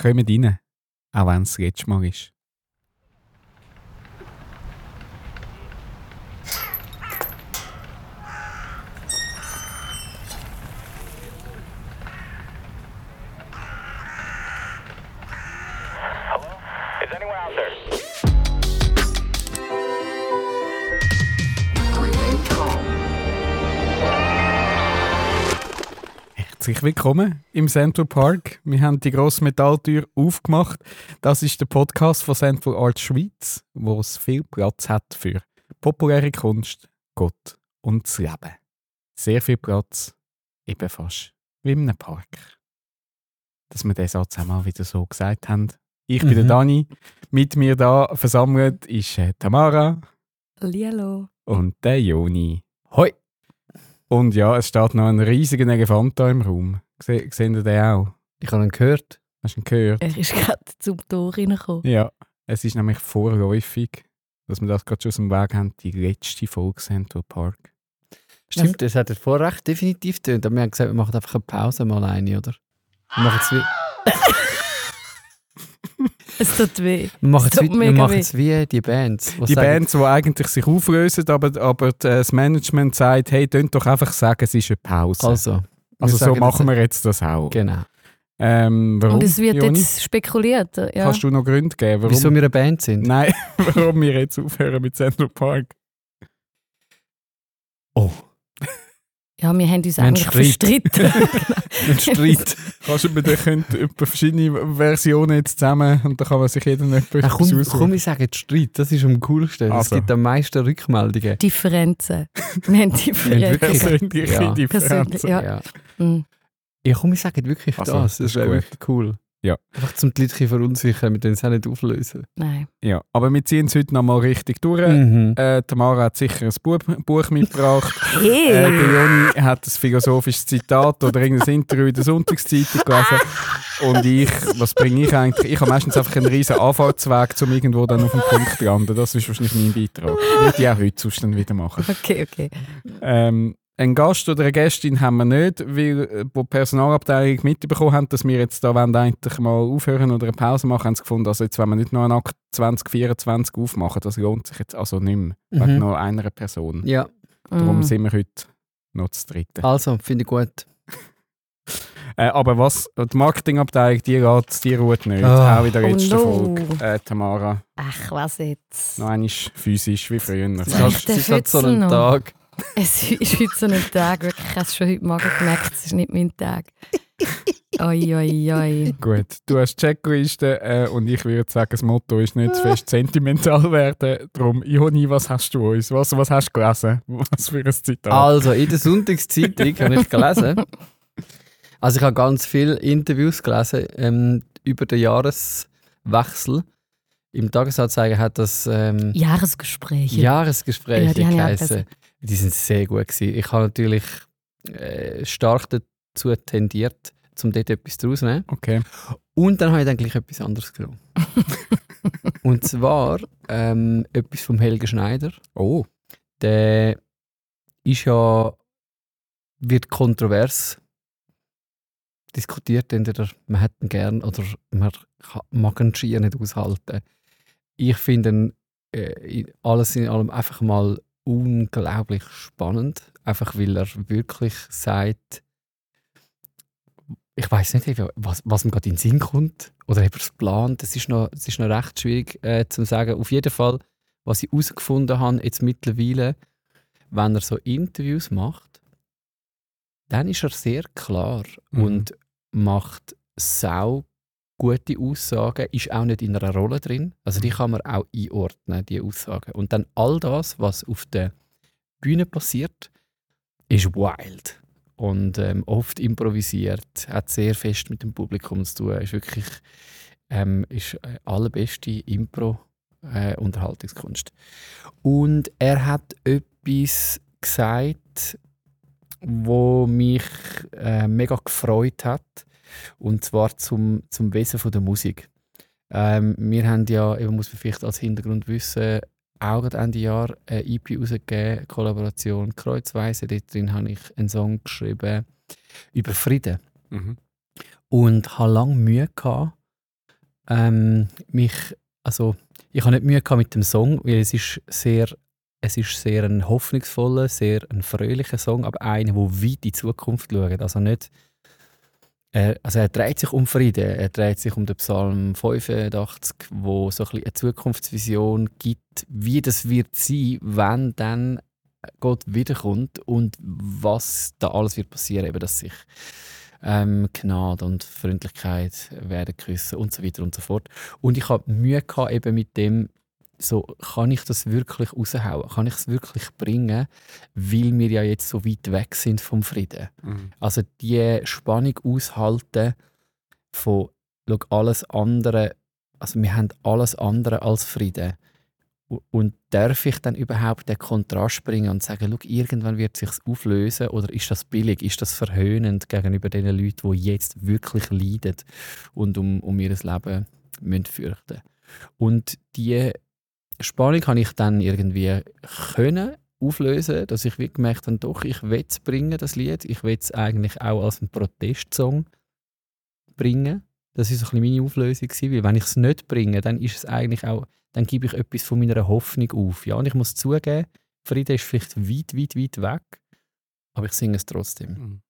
Kommt rein, auch wenn es das Mal ist. Herzlich willkommen im Central Park. Wir haben die grosse Metalltür aufgemacht. Das ist der Podcast von Central Arts Schweiz, wo es viel Platz hat für populäre Kunst, Gott und das Leben. Sehr viel Platz, eben fast wie in einem Park. Dass wir den Satz auch mal wieder so gesagt haben. Ich bin der Mhm. Dani. Mit mir da versammelt ist äh, Tamara Hallihallo. und der Joni. Hoi! Und ja, es steht noch ein riesiger Elefant da im Raum. Se sehen ihr den auch? Ich habe ihn gehört. Hast du ihn gehört? Er ist gerade zum Tor reingekommen. Ja, es ist nämlich vorläufig, dass wir das gerade schon aus dem Weg haben, die letzte Folge Central Park. Stimmt, das hat er vorher recht definitiv getönt. Aber wir haben gesagt, wir machen einfach eine Pause mal eine, oder? Wir machen es wie, Es tut weh. wir machen Es es wie, tut wir machen weh. es wie die Bands. Die Bands, die eigentlich sich auflösen, aber, aber das Management sagt, hey, könnt doch einfach sagen, es ist eine Pause. Also, Also, so sagen machen das- wir jetzt das auch. Genau. Ähm, warum, Und es wird Joni? jetzt spekuliert. Ja. Kannst du noch Gründe geben, warum, Wieso wir eine Band sind? Nein, warum wir jetzt aufhören mit Central Park? Oh, ja, wir haben uns Wir eigentlich Streit. verstritten. ein Streit. Kannst du, wir können etwa verschiedene Versionen jetzt zusammen und dann kann man sich jeder etwas Ach, komm, aussuchen. komm, ich sage Streit. Das ist am coolsten. Es Also. gibt am meisten Rückmeldungen. Differenzen. Wir haben Differenzen. wirklich- Persönliche Ja. Differenzen. Persönlich, ja. Ja. Mhm. Ja, komm, ich sage wirklich Also, das. das ist gut. wirklich cool. Ja. Einfach zum die Leute verunsichern, mit denen es auch nicht auflösen. Nein. Ja, aber wir ziehen es heute noch mal richtig durch. Mhm. Äh, Tamara hat sicher ein Buch, Buch mitgebracht. Hey! äh, der Joni hat ein philosophisches Zitat oder irgendein Interview in der Sonntagszeitung gelesen. Und ich, was bringe ich eigentlich? Ich habe meistens einfach einen riesen Anfahrtsweg, um irgendwo dann auf dem Punkt zu landen. Das ist wahrscheinlich mein Beitrag. Würde ich auch heute sonst dann wieder machen. Okay, okay. Ähm, einen Gast oder eine Gästin haben wir nicht, weil äh, wo die Personalabteilung mitbekommen haben, dass wir jetzt da wollen, eigentlich mal aufhören oder eine Pause machen, haben sie gefunden, also jetzt, wenn wir nicht noch einen Akt 2024 aufmachen, das lohnt sich jetzt also nicht mehr, wegen Mhm. nur einer Person. Ja, Darum Mhm. sind wir heute noch zu dritten. also, finde ich gut. Äh, aber was, die Marketingabteilung, die geht, die ruht nicht. Ah. Auch in der Oh letzten no. Folge. Äh, Tamara, Ach, was jetzt? noch einmal physisch wie früher. Ist Nein, ist halt so Fützen ein noch. Tag. Es ist heute so ein Tag, wirklich. Ich habe es schon heute Morgen gemerkt, es ist nicht mein Tag. Oi, oi, oi. Gut, du hast Checkliste äh, und ich würde sagen, das Motto ist nicht zu fest sentimental werden. Darum, Joni, was hast du uns? Was, was hast du gelesen? Was für ein Zitat? Also, in der Sonntagszeitung habe ich gelesen. Also, ich habe ganz viele Interviews gelesen ähm, über den Jahreswechsel. Im Tagesanzeiger hat das ähm, Jahresgespräche. Jahresgespräche Ja, geheißen. Die sind sehr gut gewesen. Ich habe natürlich äh, stark dazu tendiert, um dort etwas daraus zu nehmen. Okay. Und dann habe ich dann gleich etwas anderes genommen. Und zwar ähm, etwas vom Helge Schneider. Oh, Der ist ja, wird kontrovers diskutiert. Entweder man hat ihn gern oder man mag ihn schier nicht aushalten. Ich finde äh, alles in allem einfach mal unglaublich spannend. Einfach weil er wirklich sagt, ich weiß nicht, was, was ihm gerade in den Sinn kommt oder ob er es plant. Es ist noch, es ist noch recht schwierig äh, zu sagen. Auf jeden Fall, was ich herausgefunden habe, jetzt mittlerweile, wenn er so Interviews macht, dann ist er sehr klar Mhm. und macht sau gute Aussagen, ist auch nicht in einer Rolle drin. Also die kann man auch einordnen, die Aussagen. Und dann all das, was auf der Bühne passiert, ist wild. Und ähm, oft improvisiert, hat sehr fest mit dem Publikum zu tun, ist wirklich ähm, ist äh, allerbeste Impro-Unterhaltungskunst. Und er hat etwas gesagt, wo mich äh, mega gefreut hat, und zwar zum, zum Wesen von der Musik. Ähm, wir haben ja, eben muss man vielleicht als Hintergrund wissen, auch gerade Ende Jahr eine EP rausgegeben, Kollaboration Kreuzweise. Dort drin habe ich einen Song geschrieben über Frieden Mhm. und hatte lange Mühe gehabt, ähm, mich, also ich habe nicht Mühe gehabt mit dem Song, weil es ist sehr, es ist sehr ein hoffnungsvoller, sehr ein fröhlicher Song, aber einer, der weit in die Zukunft schaut. Also nicht, äh, also er dreht sich um Frieden, er dreht sich um den Psalm 85, wo so ein bisschen eine Zukunftsvision gibt, wie das wird sein, wenn dann Gott wiederkommt und was da alles wird passieren, eben dass sich ähm, Gnade und Freundlichkeit werden küssen und so weiter und so fort. Und ich habe Mühe gehabt eben mit dem, so kann ich das wirklich raushauen, kann ich es wirklich bringen, weil wir ja jetzt so weit weg sind vom Frieden. Mhm. Also die Spannung aushalten von schau, alles andere, also wir haben alles andere als Frieden. Und darf ich dann überhaupt den Kontrast bringen und sagen, schau, irgendwann wird es sich auflösen oder ist das billig, ist das verhöhnend gegenüber den Leuten, die jetzt wirklich leiden und um, um ihr Leben müssen fürchten Und die Spannung kann ich dann irgendwie können auflösen, dass ich wie gemerkt habe, doch, ich will es bringen, das Lied. Ich will es eigentlich auch als einen Protestsong bringen. Das ist so ein bisschen meine Auflösung gewesen, weil wenn ich es nicht bringe, dann ist es eigentlich auch, dann gebe ich etwas von meiner Hoffnung auf. Ja, und ich muss zugeben, Friede ist vielleicht weit, weit, weit weg, aber ich singe es trotzdem. Mhm.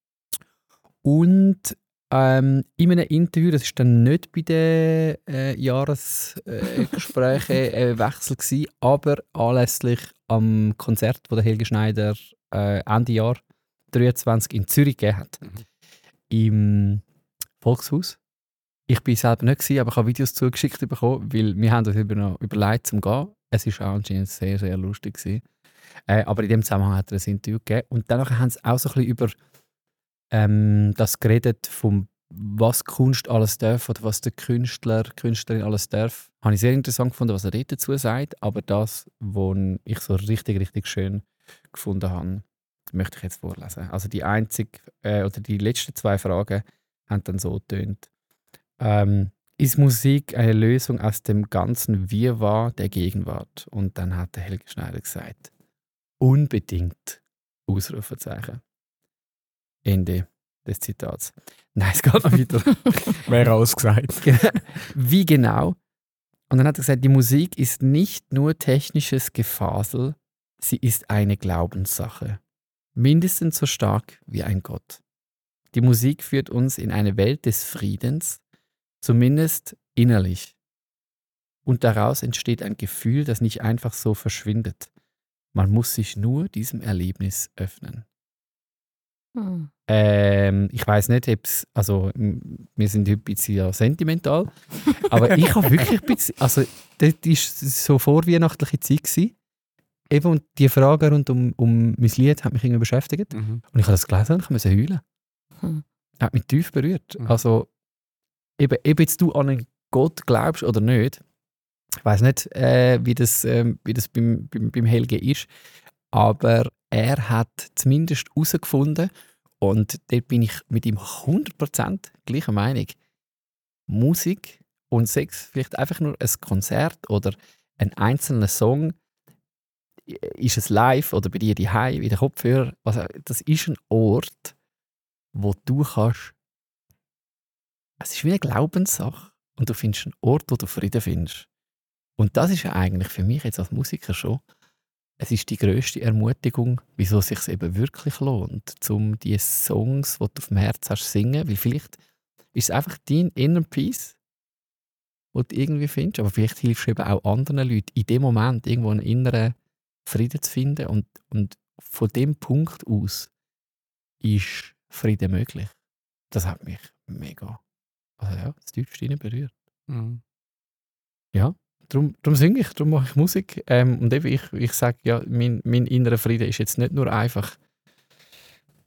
Und ähm, in einem Interview, das ist dann nicht bei den äh, Jahresgesprächen äh, äh, Wechsel gewesen, aber anlässlich am Konzert, wo der Helge Schneider äh, Ende Jahr 23 in Zürich gegeben hat, Mhm. im Volkshaus. Ich bin selber nicht gewesen, aber ich habe Videos zugeschickt bekommen, weil wir haben uns über noch überlegt zum gehen. Es ist auch anscheinend sehr, sehr lustig gewesen. Äh, aber in dem Zusammenhang hat er ein Interview gegeben. Und danach haben sie auch so ein bisschen über ähm, das geredet, vom, was Kunst alles darf oder was der Künstler, Künstlerin alles darf. Habe ich sehr interessant gefunden, was er dazu sagt. Aber das, was ich so richtig, richtig schön gefunden habe, möchte ich jetzt vorlesen. Also die einzige, äh, oder die letzten zwei Fragen haben dann so getönt. Ähm, ist Musik eine Lösung aus dem ganzen Wirrwarr der Gegenwart? Und dann hat der Helge Schneider gesagt, unbedingt, Ausrufezeichen. Ende des Zitats. Nein, es geht noch weiter. Wer alles gesagt? Wie genau? Und dann hat er gesagt, die Musik ist nicht nur technisches Gefasel, sie ist eine Glaubenssache. Mindestens so stark wie ein Gott. Die Musik führt uns in eine Welt des Friedens, zumindest innerlich. Und daraus entsteht ein Gefühl, das nicht einfach so verschwindet. Man muss sich nur diesem Erlebnis öffnen. Hm. Ähm, ich weiß nicht, ob es, also wir sind heute ein bisschen sentimental, aber ich habe wirklich ein bisschen, also das war so vorweihnachtliche Zeit gewesen. Eben und die Frage rund um, um mein Lied hat mich irgendwie beschäftigt Mhm. und ich habe das gelesen und ich musste heulen. Hm. Hat mich tief berührt. Mhm. Also eben, eben jetzt du an einen Gott glaubst oder nicht, ich weiß nicht, äh, wie das, ähm, wie das beim, beim, beim Helge ist, aber er hat zumindest herausgefunden, und dort bin ich mit ihm 100% gleicher Meinung, Musik und Sex, vielleicht einfach nur ein Konzert oder ein einzelner Song, ist es live oder bei dir die wie der Kopfhörer, also das ist ein Ort, wo du kannst, es ist wie eine Glaubenssache und du findest einen Ort, wo du Frieden findest. Und das ist ja eigentlich für mich jetzt als Musiker schon, es ist die größte Ermutigung, wieso es sich eben wirklich lohnt, um die Songs, die du auf dem Herz hast, zu singen, weil vielleicht ist es einfach dein Inner Peace, wo du irgendwie findest, aber vielleicht hilfst du eben auch anderen Leuten in dem Moment irgendwo einen inneren Frieden zu finden und, und von dem Punkt aus ist Frieden möglich. Das hat mich mega, also ja, das tiefste berührt. Mhm. Darum, darum singe ich, darum mache ich Musik. Ähm, und eben, ich, ich sage ja, mein, mein innerer Frieden ist jetzt nicht nur einfach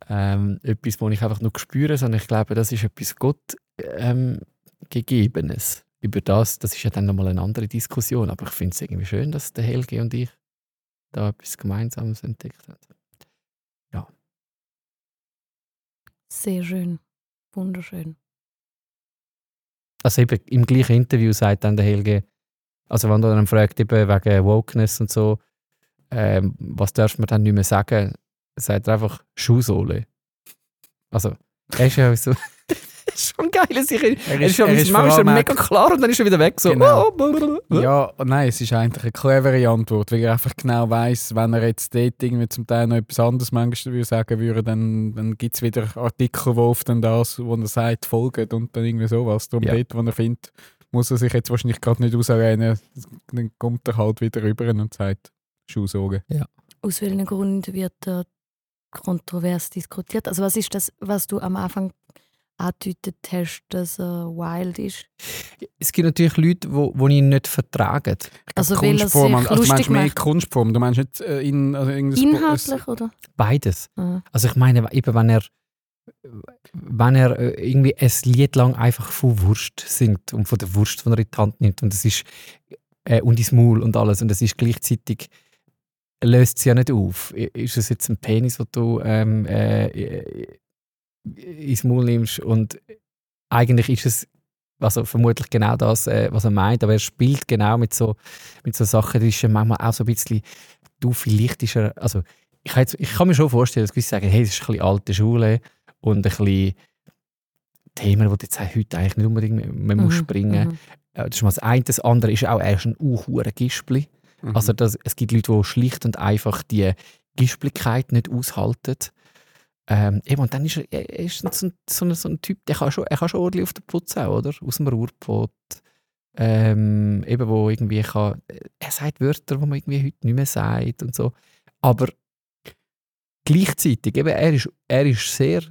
ähm, etwas, was ich einfach nur spüre, sondern ich glaube, das ist etwas Gott ähm, Gegebenes. Über das, das ist ja dann nochmal eine andere Diskussion, aber ich finde es irgendwie schön, dass der Helge und ich da etwas Gemeinsames entdeckt haben. Sehr schön. Wunderschön. Also eben im gleichen Interview sagt dann der Helge, also wenn du dann fragt eben wegen Wokeness und so, ähm, was darf man dann nicht mehr sagen, sagt er einfach Schuhsohle. Also er ist ja so, ist schon geil. Es ist, er ist- schon, er ist manchmal mega klar und dann ist er wieder weg. So. Genau. Oh. Ja, nein, es ist eigentlich eine clevere Antwort, weil er einfach genau weiß, wenn er jetzt dort irgendwie zum Teil noch etwas anderes manchmal würde sagen würde, dann, dann gibt es wieder Artikel, wo auf dann das, wo er sagt, folgt und dann irgendwie sowas. Darum Ja. dort, wo er findet, muss er sich jetzt wahrscheinlich gerade nicht ausrennen, dann kommt er halt wieder rüber und sagt, Schuhsogen. Aus welchen Gründen wird da kontrovers diskutiert? Also was ist das, was du am Anfang angedeutet hast, dass er wild ist? Es gibt natürlich Leute, wo, wo ihn nicht vertragen. Also weil er Kunstform, sich also du meinst lustig mehr macht. Kunstform, du meinst nicht äh, in, also Inhaltlich, oder? Beides. Ah. Also ich meine, eben wenn er wenn er äh, irgendwie ein Lied lang einfach von Wurst singt und von der Wurst, die er in die Hand nimmt und es ist äh, und ins Maul und alles und es ist gleichzeitig löst es ja nicht auf. Ist es jetzt ein Penis, den du ähm, äh, ins Maul nimmst und eigentlich ist es also vermutlich genau das, äh, was er meint, aber er spielt genau mit so, mit so Sachen, das ist ja manchmal auch so ein bisschen, du, vielleicht ist er, also ich, kann jetzt, ich kann mir schon vorstellen, dass gewisse sagen, hey, das ist ein bisschen alte Schule und ein bisschen Themen, die jetzt heute eigentlich nicht unbedingt mehr, mehr musst Mhm, bringen mhm. Ja, Das ist mal das eine. Das andere ist auch, er ist ein unhurer Gispli. Mhm. Also das, es gibt Leute, die schlicht und einfach die Gispligkeit nicht aushalten. Ähm, eben, und dann ist er, er ist so, ein- so, ein- so ein Typ, der kann schon, er kann schon ordentlich auf den Putz auch, oder? Aus dem Ruhrpott. Ähm, eben, wo irgendwie kann, er sagt Wörter, die man irgendwie heute nicht mehr sagt und so. Aber gleichzeitig, eben, er ist, er ist sehr,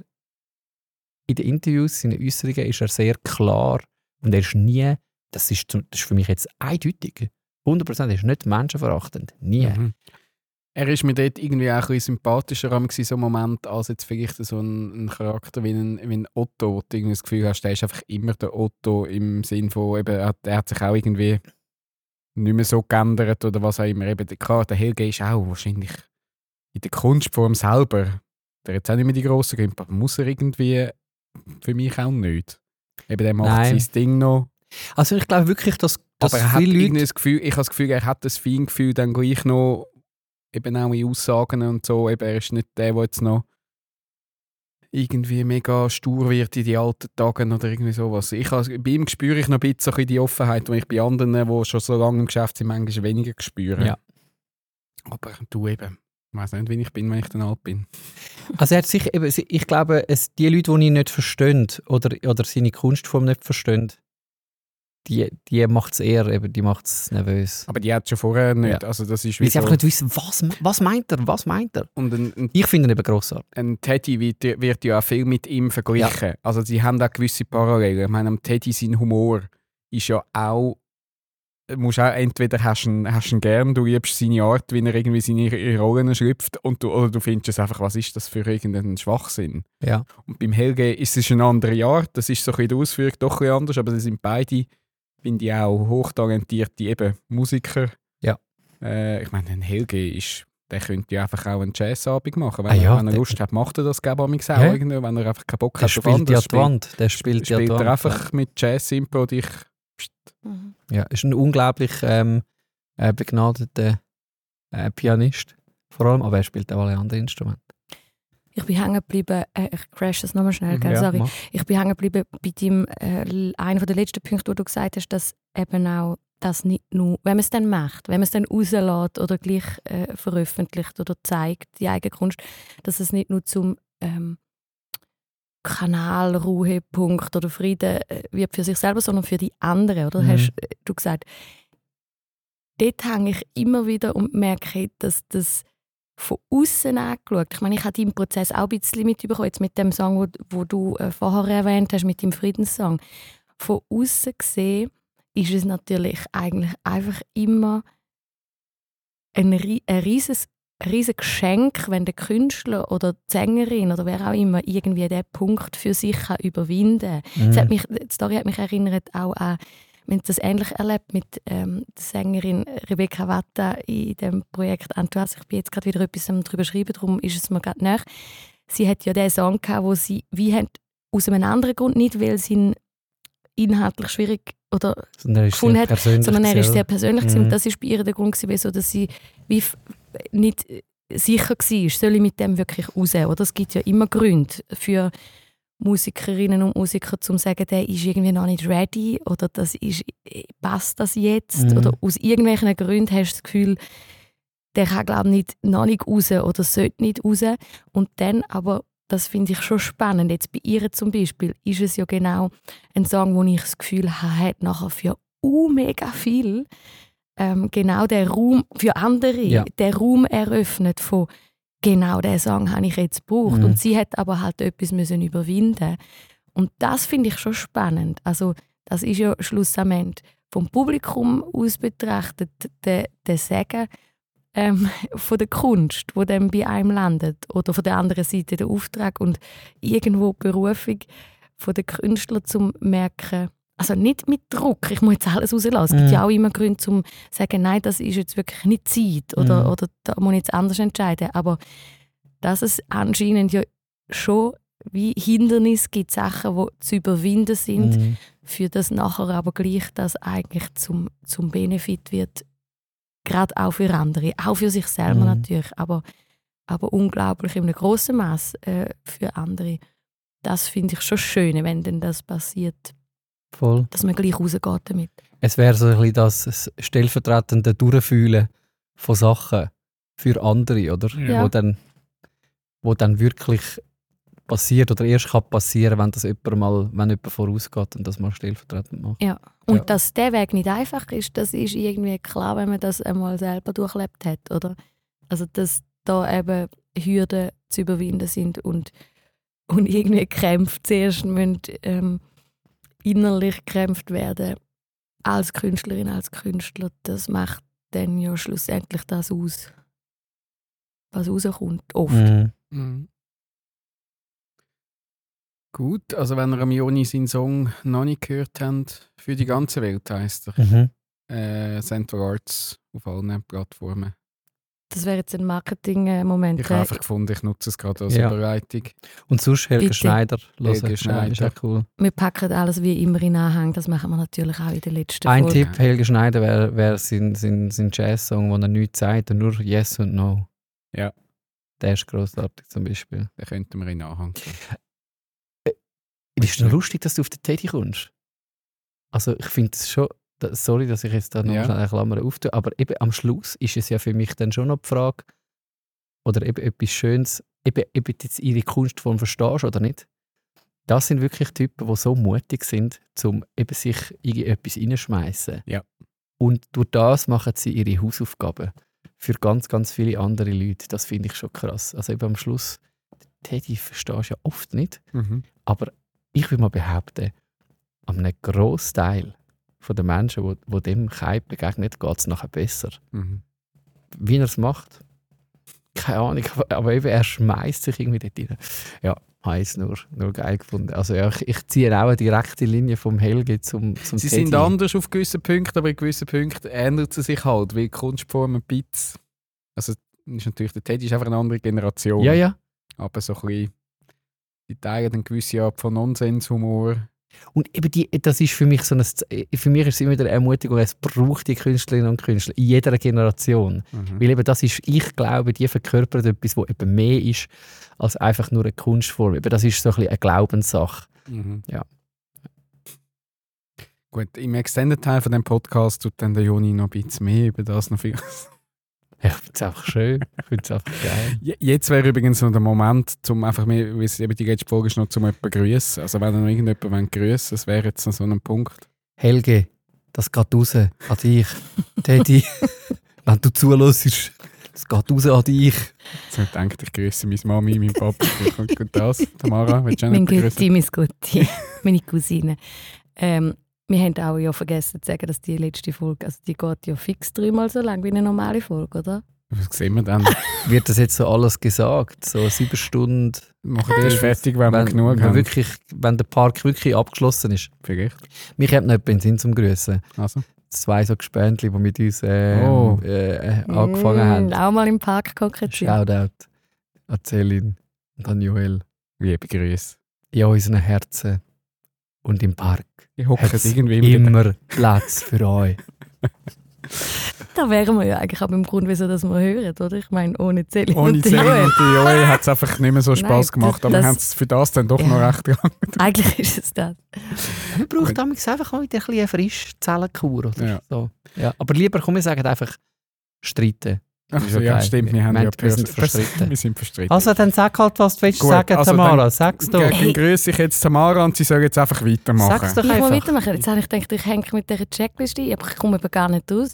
in den Interviews, in den Äußerungen ist er sehr klar und er ist nie, das ist, das ist für mich jetzt eindeutig, 100% er ist nicht menschenverachtend, nie. Mhm. Er ist mir dort irgendwie auch ein bisschen sympathischer am so Moment, als jetzt vielleicht so ein, ein Charakter wie ein, wie ein Otto, wo du irgendwie das Gefühl hast, der ist einfach immer der Otto im Sinn von, eben, er, hat- er hat sich auch irgendwie nicht mehr so geändert oder was auch immer. Eben, klar, der Helge ist auch wahrscheinlich in der Kunstform selber, der hat jetzt auch nicht mehr die grossen Gründe, aber muss er irgendwie für mich auch nicht. Eben, der macht Nein. sein Ding noch. Also ich glaube wirklich, dass, dass Aber er hat Leute... das Gefühl, ich habe das Gefühl, er hat das Feingefühl dann gleich noch, eben auch in Aussagen und so, eben, er ist nicht der, der jetzt noch irgendwie mega stur wird in die alten Tagen oder irgendwie sowas. Ich has, bei ihm spüre ich noch ein bisschen so ein bisschen die Offenheit, die ich bei anderen, die schon so lange im Geschäft sind, manchmal weniger spüre. Ja. Aber du eben, ich weiß nicht, wie ich bin, wenn ich dann alt bin. Also er hat sich eben, ich glaube, es, die Leute, die ihn nicht verstehen oder, oder seine Kunstform nicht verstehen, die, die macht es eher, eben, die macht es nervös. Aber die hat schon vorher nicht. Ja. Also das ist wie Weil sie so, einfach nicht wissen, was, was meint er, was meint er. und ein, ein Ich finde ihn eben grossartig. ein Teddy wird, wird ja auch viel mit ihm verglichen. Also sie haben auch gewisse Parallelen. Ich meine, am Teddy sein Humor ist ja auch musst auch entweder hast du ihn, hast ihn gern, du liebst seine Art, wie er irgendwie seine Rollen schlüpft, und du, oder du findest es einfach, was ist das für irgendein Schwachsinn. Ja. Und beim Helge ist es eine andere Art, das ist so ein bisschen die Ausführung doch ein bisschen anders, aber sie sind beide, finde ich, auch hochtalentierte eben Musiker. Ja. Äh, ich meine, ein Helge ist, der könnte ja einfach auch einen Jazzabend machen. Wenn, Ah ja, er, wenn er der- Lust hat, macht er das, glaube ich, auch Ja. irgendwie, wenn er einfach keinen Bock Der hat auf spielt ja anderes, die Wand. Der spielt, ja die spielt Wand. er einfach mit Jazz-Impro dich Mhm. Ja, ist ein unglaublich ähm, äh, begnadeter äh, Pianist. Vor allem, aber er spielt auch alle anderen Instrumente. Ich bin hängen geblieben, äh, ich crash das nochmal schnell, gell, ja, sorry. mach. Ich bin hängen geblieben bei dem, äh, einer der letzten Punkte, wo du gesagt hast, dass eben auch das nicht nur, wenn man es dann macht, wenn man es dann rauslässt oder gleich äh, veröffentlicht oder zeigt, die eigene Kunst, dass es nicht nur zum ähm, Kanal, Ruhepunkt oder Frieden äh, wird für sich selber, sondern für die anderen, oder? Mhm. Hast du gesagt. Dort hänge ich immer wieder und merke, dass das von außen angeschaut. Ich meine, ich habe deinen Prozess auch ein bisschen mitbekommen, jetzt mit dem Song, wo, wo du äh, vorher erwähnt hast, mit dem Friedenssong. Von außen gesehen ist es natürlich eigentlich einfach immer ein, ein riesiges riesen Geschenk, wenn der Künstler oder die Sängerin oder wer auch immer irgendwie diesen Punkt für sich kann überwinden kann. Hat mich, die Story hat mich erinnert auch an, wir haben das ähnlich erlebt mit ähm, der Sängerin Rebecca Watta in dem Projekt Antoine. Ich bin jetzt gerade wieder etwas darüber schreiben, darum ist es mir gerade nach. Sie hat ja den Song gehabt, wo sie wie hat, aus einem anderen Grund nicht, weil sie ihn inhaltlich schwierig oder Sondern er ist gefunden sehr hat, persönlich. sondern er ist sehr persönlich. Mhm. und das ist bei ihr der Grund gewesen, wieso dass sie wie nicht äh, sicher war, soll ich mit dem wirklich raus, oder? Es gibt ja immer Gründe für Musikerinnen und Musiker zum sagen, der ist irgendwie noch nicht ready oder das ist, passt das jetzt? Mhm. Oder aus irgendwelchen Gründen hast du das Gefühl, der kann glaube ich nicht, noch nicht raus oder sollte nicht raus. Und dann aber, das finde ich schon spannend, jetzt bei ihr zum Beispiel, ist es ja genau ein Song, wo ich das Gefühl habe, hat nachher für uh, mega viel ähm, genau der Raum für andere, Ja. der Raum eröffnet von genau der Song habe ich jetzt gebraucht. Mhm. Und sie hat aber halt etwas müssen überwinden. Und das finde ich schon spannend. Also das ist ja schlussendlich vom Publikum aus betrachtet der, der Segen ähm, von der Kunst, wo dann bei einem landet. Oder von der anderen Seite der Auftrag und irgendwo die Berufung von den Künstlern zum merken, also nicht mit Druck, ich muss jetzt alles rauslassen. Es gibt Mhm. ja auch immer Gründe zum sagen, nein, das ist jetzt wirklich nicht Zeit oder, Mhm. oder da muss ich jetzt anders entscheiden. Aber dass es anscheinend ja schon wie Hindernis gibt, Sachen, die zu überwinden sind, Mhm. für das nachher aber gleich das eigentlich zum, zum Benefit wird, gerade auch für andere, auch für sich selber Mhm. natürlich, aber, aber unglaublich in einem grossen Maß äh, für andere. Das finde ich schon schön, wenn denn das passiert, Voll. dass man gleich rausgeht damit. Es wäre so ein bisschen das stellvertretende Durchfühlen von Sachen für andere, oder? Ja. Wo, dann, wo dann wirklich passiert oder erst kann passieren, wenn das jemand mal, wenn jemand vorausgeht und das mal stellvertretend macht. Und Ja. dass der Weg nicht einfach ist, das ist irgendwie klar, wenn man das einmal selber durchlebt hat, oder? Also dass da eben Hürden zu überwinden sind und, und irgendwie Kämpfe zuerst müssen, ähm, innerlich gekämpft werden als Künstlerin, als Künstler. Das macht dann ja schlussendlich das aus, was rauskommt, oft. Mhm. Mhm. Gut, also wenn ihr am Joni seinen Song noch nicht gehört habt, für die ganze Welt heisst er. Mhm. Äh, Central Arts auf allen Plattformen. Das wäre jetzt ein Marketing-Moment. Ich habe einfach gefunden, ich nutze es gerade als Ja. Überleitung. Und sonst Helge Bitte. Schneider hören. Helge Ja, ist Schneider. auch cool. Wir packen alles wie immer in Anhang. Das machen wir natürlich auch in der letzten Ein Folge. Tipp, Helge Schneider, wäre wär sein, sein, sein Jazz-Song, wo er nichts sagt und nur Yes und No. Ja. Der ist grossartig zum Beispiel. Den könnten wir in Anhang tun. Ist es noch lustig, dass du auf den Teddy kommst? Also ich finde es schon, da- sorry, dass ich jetzt da noch Ja. schnell eine Klammer auftue, aber eben am Schluss ist es ja für mich dann schon noch die Frage, oder eben etwas Schönes, eben, eben jetzt ihre Kunstform verstehst oder nicht. Das sind wirklich Typen, die so mutig sind, um eben sich in etwas reinschmeißen. Ja. Und durch das machen sie ihre Hausaufgaben für ganz, ganz viele andere Leute. Das finde ich schon krass. Also eben am Schluss, Teddy verstehst du ja oft nicht. Mhm. Aber ich würde mal behaupten, an einem grossen Teil der Menschen, wo, wo dem Keim begegnet, geht es nachher besser. Mhm. Wie er es macht, keine Ahnung, aber- eben, er schmeißt sich irgendwie dort rein. Ja, es nur, nur geil gefunden. Also ja, ich, ich ziehe auch eine direkte Linie vom Helge zum, zum Sie Teddy. sind anders auf gewissen Punkten, aber in gewissen Punkten ändert sie sich halt, weil die Kunstform ein bisschen... Also ist natürlich, der Teddy ist einfach eine andere Generation. Ja, ja. Aber so ein bisschen... Die teilen eine gewisse Art von Nonsenshumor. Und eben die, das ist für mich so ein, für mich ist es immer wieder eine Ermutigung, es braucht die Künstlerinnen und Künstler in jeder Generation. Mhm. Weil eben das ist, ich glaube, die verkörpert etwas, was eben mehr ist als einfach nur eine Kunstform. Eben das ist so ein bisschen eine Glaubenssache. Mhm. Ja. Gut, im Extended-Teil von dem Podcast tut dann der Joni noch ein bisschen mehr über das noch viel. Ich finde es einfach schön. Ich finde es einfach geil. Je- Jetzt wäre übrigens noch der Moment, um einfach mehr, wie es eben die letzte Folge ist, noch zum jemanden grüßen. Also wenn noch irgendjemanden grüßen das wäre jetzt noch so ein Punkt. Helge, das geht raus an dich. Teddy, wenn du zulässt, das geht raus an dich. Jetzt habe ich gedacht, ich grüße meine Mami, meinen Papa. Und und das, Tamara, willst du auch Mein grüßen? Mein Gutti, meine Cousine. Ähm, wir haben auch ja vergessen zu sagen, dass die letzte Folge, also die geht ja fix dreimal so lang wie eine normale Folge, oder? Was sehen wir dann? Wird das jetzt so alles gesagt? So sieben Stunden? Machen wir erst fertig, wenn, wir wenn, genug wenn haben. wirklich, wenn der Park wirklich abgeschlossen ist. Vielleicht. Mich hat noch jemand in den Sinn zum Grüßen. Also. Zwei so Gespendli, die mit uns äh, Oh. äh, angefangen Mm, haben. Auch mal im Park konkretiert. Shoutout an Celine und an Joel. Liebe Grüße. In unseren Herzen und im Park Ich hocke hat es irgendwie immer. immer Platz für euch. da wären wir ja eigentlich auch beim Grund, wieso das wir hören, oder? Ich meine, ohne Celine Ohne Joel. und die Joel hat es einfach nicht mehr so Spass Nein, gemacht, das- aber wir haben es für das dann doch Ja. noch recht gegangen. Eigentlich ist es das. Man braucht damals einfach mal wieder ein bisschen eine frische Zellenkur. Oder Ja. so. ja. Aber lieber, komm, wir sagen einfach streiten. Ach Ist so, ja, stimmt, wir, Wir- haben wir- ja wir sind verstritten. Wir sind verstritten. Also, dann sag halt, was du willst Gut, sagen, also Tamara. dann- Sag's doch. Gegen grüße ich jetzt Tamara und sie soll jetzt einfach weitermachen. Sag's doch Ich einfach. weitermachen. Jetzt habe ich gedacht, ich hänge mit dieser Checkliste ein, aber ich komme eben gar nicht raus.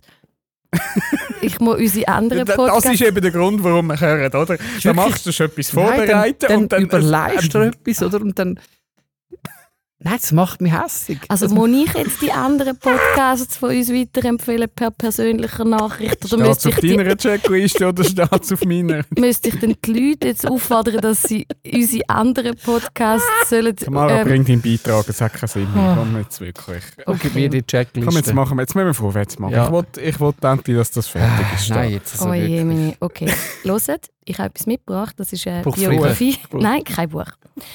ich muss unsere anderen Das Podcasts... ist eben der Grund, warum wir hören, oder? Dann machst du schon etwas Nein, vorbereiten dann, und dann dann überleist du ähm, etwas, oder? Und dann... Nein, das macht mich hässig. Also muss ich jetzt die anderen Podcasts von uns weiterempfehlen per persönlicher Nachricht? Oder Steht es müsste auf ich, die, deiner Checkliste oder steht es auf meiner? müsste ich dann die Leute jetzt auffordern, dass sie unsere anderen Podcasts sollen... Tamara ähm, bringt deinen Beitrag, es hat keinen Sinn mehr. Ah. Komm jetzt wirklich. Und gib mir die Checkliste. Komm, jetzt machen wir, jetzt müssen wir vorwärts machen. Ja. Ich wollte ich wollt endlich, dass das fertig ist. Ah, Nein, jetzt also Oh je, meine. Okay, hört, ich habe etwas mitgebracht. Das ist eine Buch Biografie. Nein, kein Buch.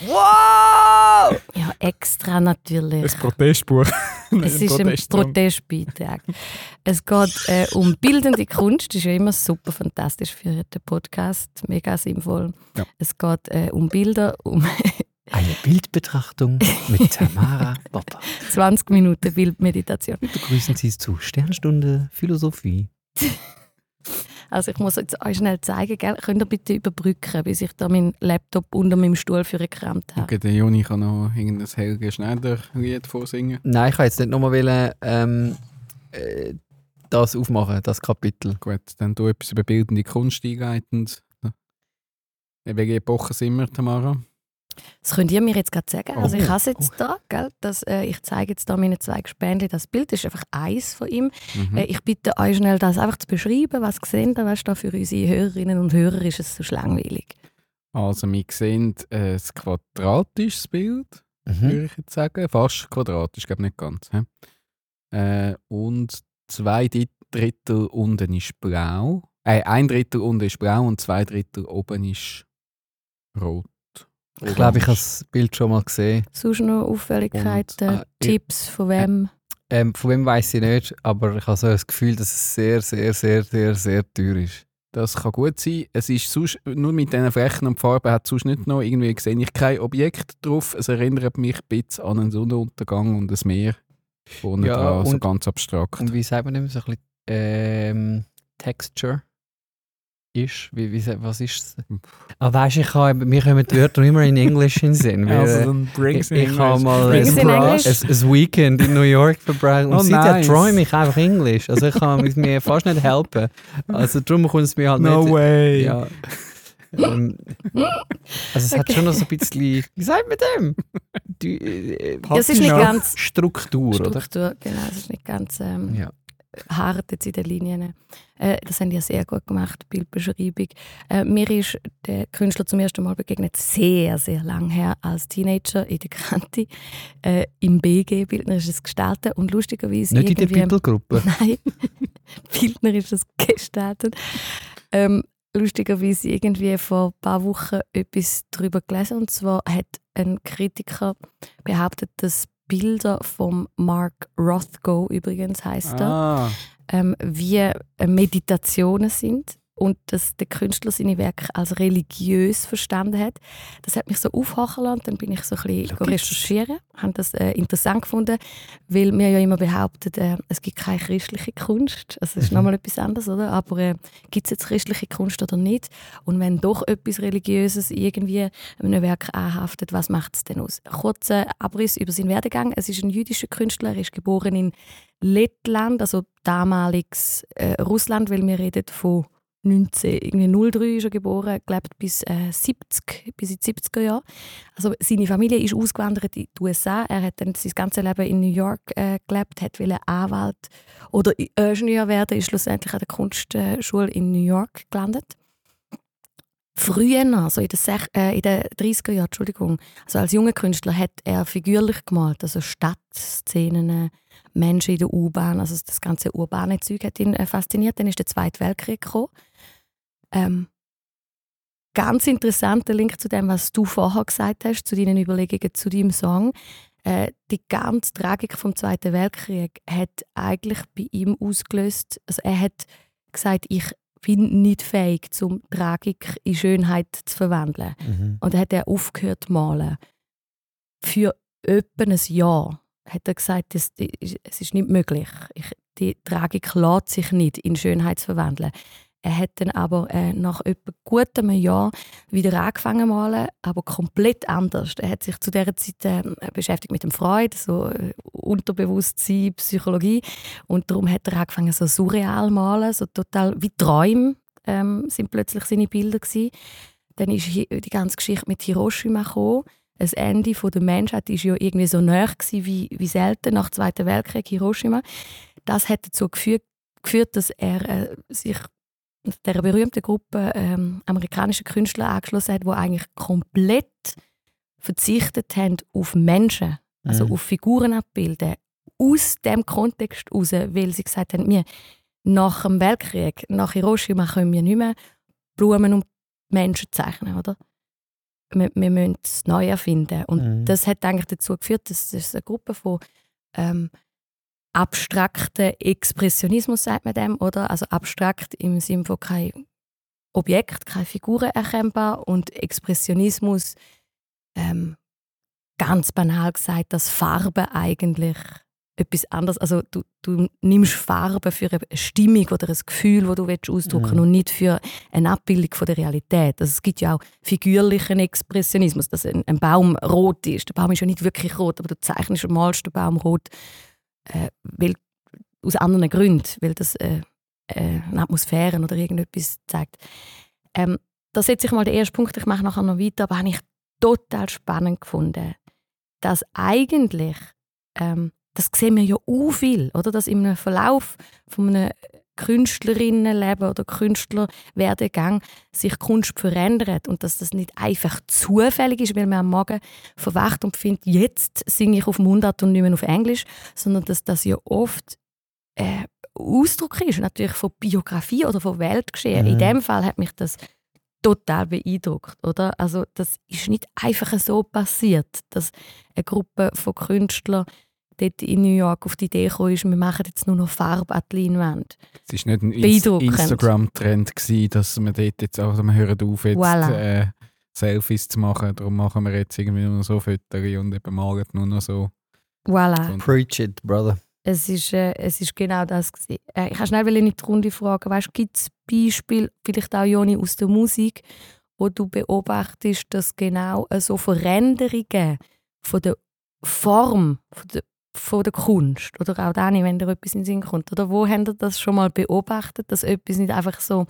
Wow! Ja, extra natürlich. Ein Protestbuch. Nein, Es ist ein. Protestbeitrag. Es geht äh, um bildende Kunst. Das ist ja immer super fantastisch für den Podcast. Mega sinnvoll. Ja. Es geht äh, um Bilder, um Eine Bildbetrachtung mit Tamara Popper. 20 Minuten Bildmeditation. Begrüßen Sie zu Sternstunde Philosophie. Also ich muss jetzt euch schnell zeigen, gell? könnt ihr bitte überbrücken, bis ich da meinen Laptop unter meinem Stuhl für gekramt habe. Okay, der Juni kann noch irgendein Helge Schneider-Lied vorsingen. Nein, ich kann jetzt nicht nochmal wollen, ähm, äh, das aufmachen, das Kapitel. Gut, dann du etwas über bildende Kunst einleitend. In welcher Epoche sind wir, Tamara? Das könnt ihr mir jetzt gerade sagen. Also ich Oh. habe es jetzt da, gell? Das, äh, ich zeige jetzt da meine zwei Gespänli. Das Bild ist einfach eins von ihm. Mhm. Äh, ich bitte euch schnell, das einfach zu beschreiben. Was sehen da? Weißt du, für unsere Hörerinnen und Hörer ist es so langweilig. Also wir sehen äh, ein quadratisches Bild, Mhm. würde ich jetzt sagen. Fast quadratisch, glaube nicht ganz. Äh, und zwei Drittel unten ist blau. Äh, ein Drittel unten ist blau und zwei Drittel oben ist rot. Ich glaube, ich habe das Bild schon mal gesehen. Sonst noch Auffälligkeiten, Und, äh, Tipps von wem? Ähm, von wem weiß ich nicht, aber ich habe so das Gefühl, dass es sehr, sehr, sehr, sehr, sehr teuer ist. Das kann gut sein. Es ist sonst, nur mit diesen Flächen und Farben hat sonst nicht noch irgendwie sehe ich kein Objekt drauf. Es erinnert mich ein bisschen an einen Sonnenuntergang und ein Meer. Vorne Ja, dran, so und- ganz abstrakt. Und wie sagt man dem? So ein bisschen ähm, Texture ist? Wie, wie, was ist es? Ah, weißt du, ich habe, mir kommen die Wörter immer in Englisch in Sinn. Wir, also äh, dann bring's ich ich habe mal es in ein, ein, ein Weekend in New York verbracht und Oh, seitdem nice. träume ich einfach Englisch. Also ich kann mit mir fast nicht helfen. Also darum kommt es mir halt No nicht... way. Ja. ähm, also es hat Okay. schon noch so ein bisschen... Wie sagt man dem? Die, äh, Ja, es ist nicht ganz Struktur, oder? Struktur, genau, es ist nicht ganz ähm, Ja. Hart jetzt in den Linien. Äh, das haben die ja sehr gut gemacht, Bildbeschreibung. Äh, mir ist der Künstler zum ersten Mal begegnet, sehr, sehr lang her, als Teenager in der Kante, äh, im BG, bildnerisches Gestalten und lustigerweise Nicht in der. Bibelgruppe. Nein, bildnerisches Gestalten. Ähm, lustigerweise irgendwie vor ein paar Wochen etwas darüber gelesen. Und zwar hat ein Kritiker behauptet, dass Bilder von Mark Rothko, übrigens heißt er, Ah, ähm, wie äh, Meditationen sind und dass der Künstler seine Werke als religiös verstanden hat. Das hat mich so aufhachen lassen. Dann bin ich so ein bisschen recherchieren, habe das äh, interessant gefunden, weil wir ja immer behaupten, äh, es gibt keine christliche Kunst. Also das ist Mhm. nochmal etwas anderes, oder? Aber äh, gibt es jetzt christliche Kunst oder nicht? Und wenn doch etwas Religiöses irgendwie einem Werk anhaftet, was macht es denn aus? Kurzer Abriss über seinen Werdegang. Es ist ein jüdischer Künstler, er ist geboren in Lettland, also damaliges äh, Russland, weil wir reden von 19, irgendwie 03 ist er geboren, gelebt bis äh, 70, bis in die 70er Jahre. Also seine Familie ist ausgewandert in die USA. Er hat dann sein ganzes Leben in New York äh, gelebt, hat wollte Anwalt oder Ingenieur werden, ist schlussendlich an der Kunstschule in New York gelandet. Früher, also in den, äh, in den 30er Jahren, Entschuldigung, also als junger Künstler hat er figürlich gemalt, also Stadtszenen, äh, Menschen in der U-Bahn, also das ganze urbane Zeug hat ihn äh, fasziniert. Dann ist der Zweite Weltkrieg gekommen. Ähm, ganz interessanter Link zu dem, was du vorher gesagt hast, zu deinen Überlegungen zu deinem Song. Äh, die ganze Tragik vom Zweiten Weltkrieg hat eigentlich bei ihm ausgelöst, also er hat gesagt, ich bin nicht fähig, zum Tragik in Schönheit zu verwandeln. Mhm. Und dann hat er aufgehört zu malen. Für etwa ein Jahr hat er gesagt, das, es ist nicht möglich. Ich, die Tragik lässt sich nicht in Schönheit zu verwandeln. Er hat dann aber äh, nach etwa gutem Jahr wieder angefangen malen, aber komplett anders. Er hat sich zu dieser Zeit äh, beschäftigt mit dem Freud, so äh, Unterbewusstsein, Psychologie. Und darum hat er angefangen, so surreal malen, so total wie Träume ähm, sind plötzlich seine Bilder gewesen. Dann ist die ganze Geschichte mit Hiroshima gekommen. Das Ende von der Menschheit war ja irgendwie so gewesen wie, wie selten nach dem Zweiten Weltkrieg Hiroshima. Das hat dazu geführt, geführt dass er äh, sich der berühmten Gruppe ähm, amerikanischer Künstler angeschlossen hat, die eigentlich komplett verzichtet haben auf Menschen, also Mhm. auf Figuren abbilden, aus dem Kontext heraus, weil sie gesagt haben, wir nach dem Weltkrieg, nach Hiroshima können wir nicht mehr Blumen und Menschen zeichnen, oder? Wir, wir müssen es neu erfinden. Und Mhm. das hat eigentlich dazu geführt, dass das eine Gruppe von ähm, abstrakten Expressionismus, sagt man dem, oder? Also abstrakt im Sinne von kein Objekt, keine Figuren erkennbar und Expressionismus ähm, ganz banal gesagt, dass Farbe eigentlich etwas anderes, also du, du nimmst Farbe für eine Stimmung oder ein Gefühl, das du willst ausdrücken Mhm. und nicht für eine Abbildung von der Realität. Also es gibt ja auch figürlichen Expressionismus, dass ein, ein Baum rot ist. Der Baum ist ja nicht wirklich rot, aber du zeichnest und malst den Baum rot, äh, weil, aus anderen Gründen, weil das äh, äh, eine Atmosphäre oder irgendetwas zeigt. Ähm, das setze ich mal den ersten Punkt, ich mache nachher noch weiter, aber habe ich total spannend gefunden, dass eigentlich, ähm, das sehen wir ja auch viel, oder? dass im Verlauf von einem Künstlerinnenleben oder Künstlerwerdegang sich Kunst verändert und dass das nicht einfach zufällig ist, weil man am Morgen verwacht und findet, jetzt singe ich auf Mundart und nicht mehr auf Englisch, sondern dass das ja oft äh, Ausdruck ist, natürlich von Biografie oder von Weltgeschehen. Mhm. In dem Fall hat mich das total beeindruckt, oder? Also das ist nicht einfach so passiert, dass eine Gruppe von Künstlern dort in New York auf die Idee gekommen ist, wir machen jetzt nur noch Farbe an die Leinwand. Es war nicht ein. Instagram-Trend, dass wir dort jetzt auch wir hören auf, jetzt Voilà. äh, Selfies zu machen. Darum machen wir jetzt irgendwie nur noch so Fotos und eben malen nur noch so. Voilà. Preach it, brother. Es ist, äh, es ist genau das. Gewesen. Äh, ich wollte schnell in die Runde fragen, weißt, gibt es Beispiele, vielleicht auch Joni aus der Musik, wo du beobachtest, dass genau äh, so Veränderungen von der Form, von der, von der Kunst, oder auch Dani, wenn dir etwas in den Sinn kommt, oder wo habt ihr das schon mal beobachtet, dass etwas nicht einfach so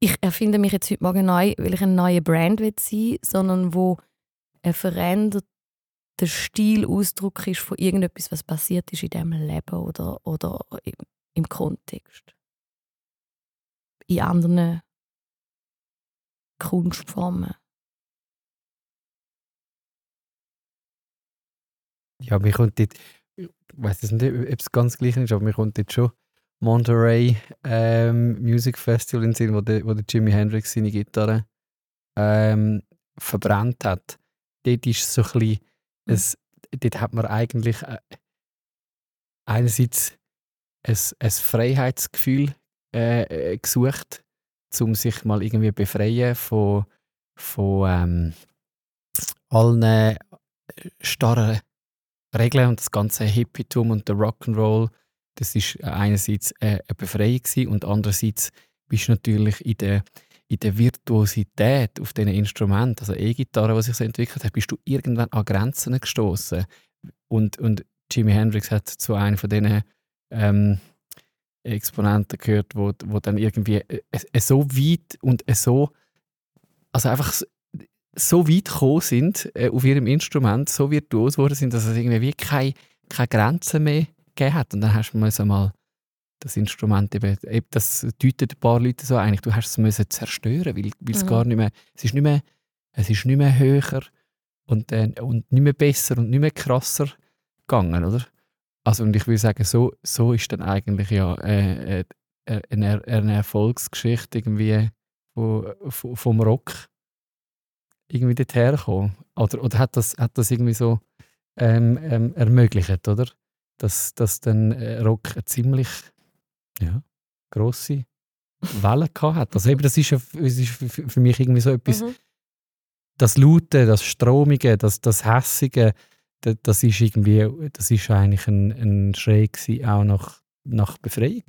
ich erfinde mich jetzt heute Morgen neu, weil ich ein neuer Brand will sein, sondern wo ein veränderter Stilausdruck ist von irgendetwas, was passiert ist in diesem Leben oder, oder im, im Kontext. In anderen Kunstformen. Ja, mir kommt dort, ich weiß jetzt nicht, ob es ganz gleich ist, aber mir kommt dort schon Monterey ähm, Music Festival in Sinn, wo der, wo der Jimi Hendrix seine Gitarre ähm, verbrannt hat. Dort ist so ein bisschen, es, dort hat man eigentlich äh, einerseits ein, ein Freiheitsgefühl äh, äh, gesucht, um sich mal irgendwie befreien von, von ähm, allen äh, starren Regeln und das ganze Hippietum und der Rock'n'Roll, das ist einerseits äh, eine Befreiung und andererseits bist du natürlich in der, in der Virtuosität auf diesen Instrumenten, also E-Gitarre, die sich so entwickelt hat, bist du irgendwann an Grenzen gestoßen und, und Jimi Hendrix hat zu einem von diesen ähm, Exponenten gehört, wo, wo dann irgendwie äh, äh, so weit und äh, so also einfach so weit gekommen sind äh, auf ihrem Instrument, so virtuos geworden sind, dass es irgendwie wie keine, keine Grenzen mehr gegeben hat. Und dann hast du müssen mal das Instrument eben, eben, das deutet ein paar Leute so eigentlich, du hast es müssen zerstören, weil, weil es Mhm. gar nicht mehr, es ist nicht mehr, es ist nicht mehr höher und, äh, und nicht mehr besser und nicht mehr krasser gegangen, oder? Also und ich würde sagen, so, so ist dann eigentlich ja äh, äh, eine, eine Erfolgsgeschichte irgendwie vom Rock irgendwie dorthin gekommen? Oder, oder hat, das, hat das irgendwie so ähm, ähm, ermöglicht, oder? Dass, dass dann äh, Rock eine ziemlich ja, grosse Welle hat. Also eben, das ist, ja, es ist für mich irgendwie so etwas, Mhm. das Laute, das Stromige, das, das Hässige, das, das ist irgendwie, das ist eigentlich ein, ein Schrei auch nach, nach Befreiung.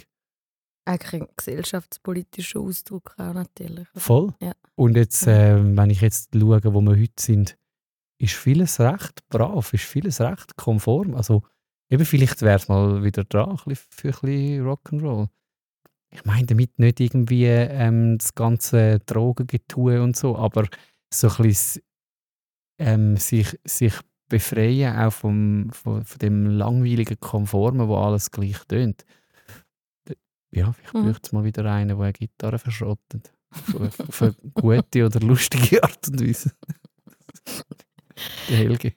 Eigentlich ein gesellschaftspolitischer Ausdruck auch natürlich. Voll. Ja. Und jetzt, äh, wenn ich jetzt schaue, wo wir heute sind, ist vieles recht brav, ist vieles recht konform. Also eben vielleicht wäre es mal wieder dran für ein bisschen Rock'n'Roll. Ich meine damit nicht irgendwie ähm, das ganze Drogengetue und so, aber so ein bisschen ähm, sich, sich befreien auch vom, von, von dem langweiligen Konformen, wo alles gleich tönt. Ja, vielleicht Mhm. braucht es mal wieder einen, der eine Gitarre verschrottet. Auf, auf eine gute oder lustige Art und Weise. Der Helge.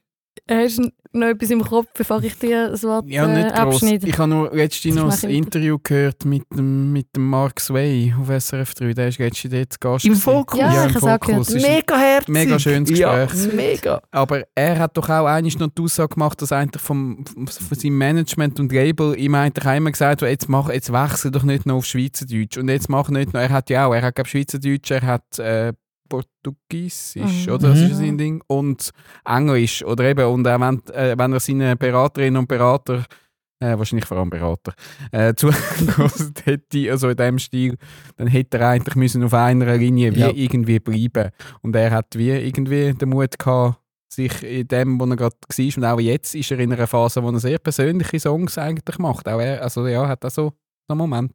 Hast du noch etwas im Kopf, bevor ich dir das Wort Ja, äh, nicht groß. abschneide? Ich habe nur letztens Das noch ein ich mit- Interview gehört mit dem, mit dem Mark Sway auf SRF 3. Der ist letztens dort zu Gast. Im. Fokus? Ja, Ja, ich im habe es auch Fokus. gehört. Ist ein Mega herzig. mega schönes Ja, Gespräch. mega. Aber er hat doch auch eigentlich noch die Aussage gemacht, dass eigentlich vom, vom, von seinem Management und Label ihm eigentlich auch immer gesagt hat, jetzt, mach, jetzt wechsel doch nicht noch auf Schweizerdeutsch. Und jetzt mach nicht noch, er hat ja auch, er hat glaube Schweizerdeutsch, er hat äh, Portugiesisch, Mhm. oder? Das ist Mhm. sein Ding. Und Englisch, oder eben, und auch wenn, äh, wenn er seine Beraterinnen und Berater äh, wahrscheinlich vor allem Berater, äh, zugelassen hätte, also in diesem Stil, dann hätte er eigentlich müssen auf einer Linie wie Ja. irgendwie bleiben. Und er hat wie irgendwie den Mut gehabt, sich in dem, wo er gerade war, und auch jetzt ist er in einer Phase, wo er sehr persönliche Songs eigentlich macht. Auch er, also ja, hat auch so einen Moment.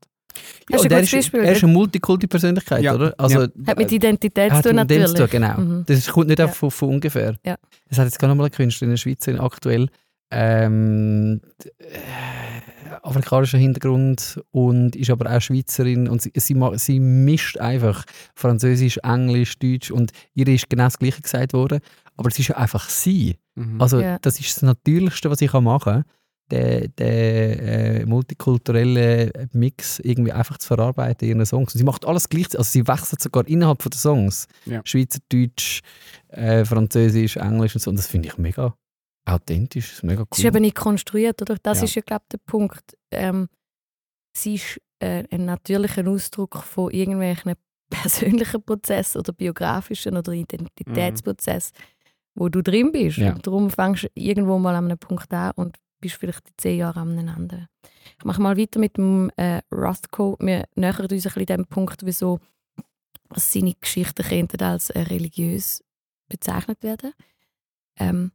Ja, und er, ist, Beispiel? er ist eine Multikulti-Persönlichkeit, Ja, oder? Also, ja. Hat mit Identität hat zu tun, natürlich. zu genau. Mhm. Das kommt nicht Ja. einfach von, von ungefähr. Ja. Es hat jetzt gerade noch mal eine Künstlerin in der Schweiz aktuell ähm, äh, afrikanischen Hintergrund und ist aber auch Schweizerin und sie, sie, sie mischt einfach Französisch, Englisch, Deutsch und ihr ist genau das Gleiche gesagt worden, aber es ist ja einfach sie. Mhm. Also Ja. das ist das Natürlichste, was ich kann machen kann, den, den äh, multikulturellen Mix irgendwie einfach zu verarbeiten in ihren Songs. Und sie macht alles gleich, also sie wechselt sogar innerhalb von der Songs. Ja. Schweizerdeutsch, äh, Französisch, Englisch und so. Und das finde ich mega authentisch, das ist mega cool. Es ist eben nicht konstruiert, oder? Das Ja. ist ja, glaube ich, der Punkt. Ähm, sie ist äh, ein natürlicher Ausdruck von irgendwelchen persönlichen Prozessen oder biografischen oder Identitätsprozessen, wo du drin bist. Ja. Und darum fängst du irgendwo mal an einem Punkt an und bist vielleicht in zehn Jahren einem anderen. Ich mache mal weiter mit dem äh, Rothko. Wir nähern uns ein bisschen dem Punkt, wieso seine Geschichten könnten als äh, religiös bezeichnet werden. Ähm,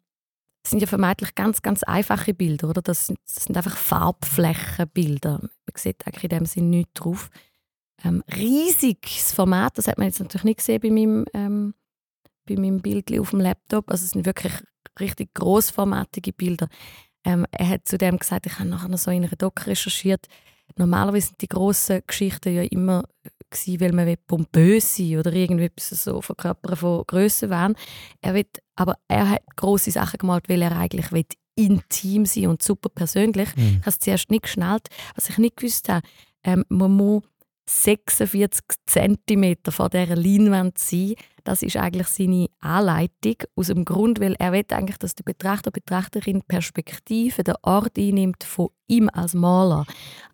das sind ja vermeintlich ganz, ganz einfache Bilder, oder? Das sind, das sind einfach Farbflächenbilder. Man sieht eigentlich in dem Sinn nichts drauf. Ähm, riesiges Format, das hat man jetzt natürlich nicht gesehen bei meinem, ähm, bei meinem Bild auf dem Laptop. Also es sind wirklich richtig grossformatige Bilder. Ähm, er hat zudem gesagt, ich habe nachher noch so in einer Doc recherchiert, normalerweise sind die grossen Geschichten ja immer gewesen, weil man pompös sein oder irgendwie so verkörpern von Grössenwahn. Er will, aber er hat große Sachen gemalt, weil er eigentlich will intim sein und super persönlich. Mhm. Ich habe es zuerst nicht geschnallt. Was ich nicht gewusst habe, ähm, man muss 46 cm vor dieser Leinwand sein. Das ist eigentlich seine Anleitung. Aus dem Grund, weil er will eigentlich, dass der Betrachter, Betrachterin Perspektive, den Ort einnimmt von ihm als Maler.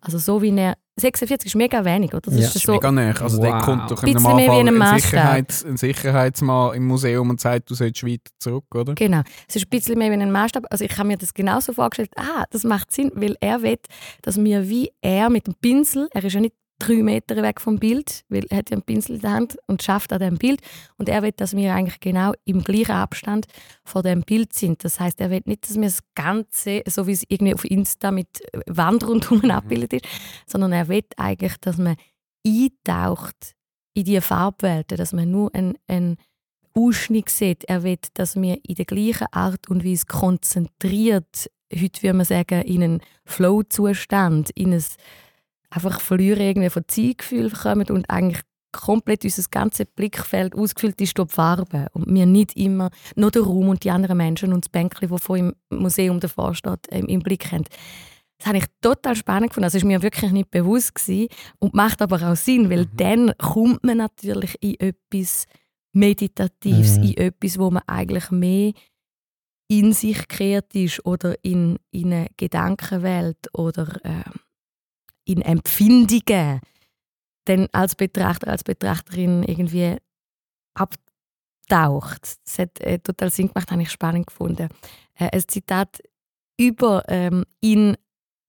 Also so wie er... 46 ist mega wenig, oder? Das Ja. ist Das ist so, mega näher. Also der Wow. kommt doch mehr wie Normalfall ein. Sicherheits, ein Sicherheitsmann im Museum und sagt, du sollst weiter zurück, oder? Genau. Es ist ein bisschen mehr wie ein Maßstab. Also ich habe mir das genauso vorgestellt. Ah, das macht Sinn, weil er will, dass wir wie er mit dem Pinsel, er ist ja nicht drei Meter weg vom Bild, weil er hat ja einen Pinsel in der Hand und schafft an dem Bild. Und er will, dass wir eigentlich genau im gleichen Abstand von dem Bild sind. Das heißt, er will nicht, dass wir das Ganze, so wie es irgendwie auf Insta mit Wand rundherum abgebildet ist, sondern er will eigentlich, dass man eintaucht in diese Farbwelten, dass man nur ein, ein Ausschnitt sieht. Er will, dass wir in der gleichen Art und Weise konzentriert, heute würde man sagen, in einen Flow-Zustand, in ein einfach Verlieren irgendwie von Zeitgefühl kommen und eigentlich komplett unser ganzes Blickfeld ausgefüllt ist durch die Farben und wir nicht immer nur den Raum und die anderen Menschen und das Bänkchen, das vor im Museum davor steht, ähm, im Blick haben. Das habe ich total spannend gefunden. Das ist mir wirklich nicht bewusst gewesen und macht aber auch Sinn, weil Mhm. dann kommt man natürlich in etwas Meditatives, Mhm. in etwas, wo man eigentlich mehr in sich gekehrt ist oder in, in eine Gedankenwelt oder äh, in Empfindungen, dann als Betrachter, als Betrachterin irgendwie abtaucht. Das hat äh, total Sinn gemacht, habe ich spannend gefunden. Äh, ein Zitat über ähm, ihn,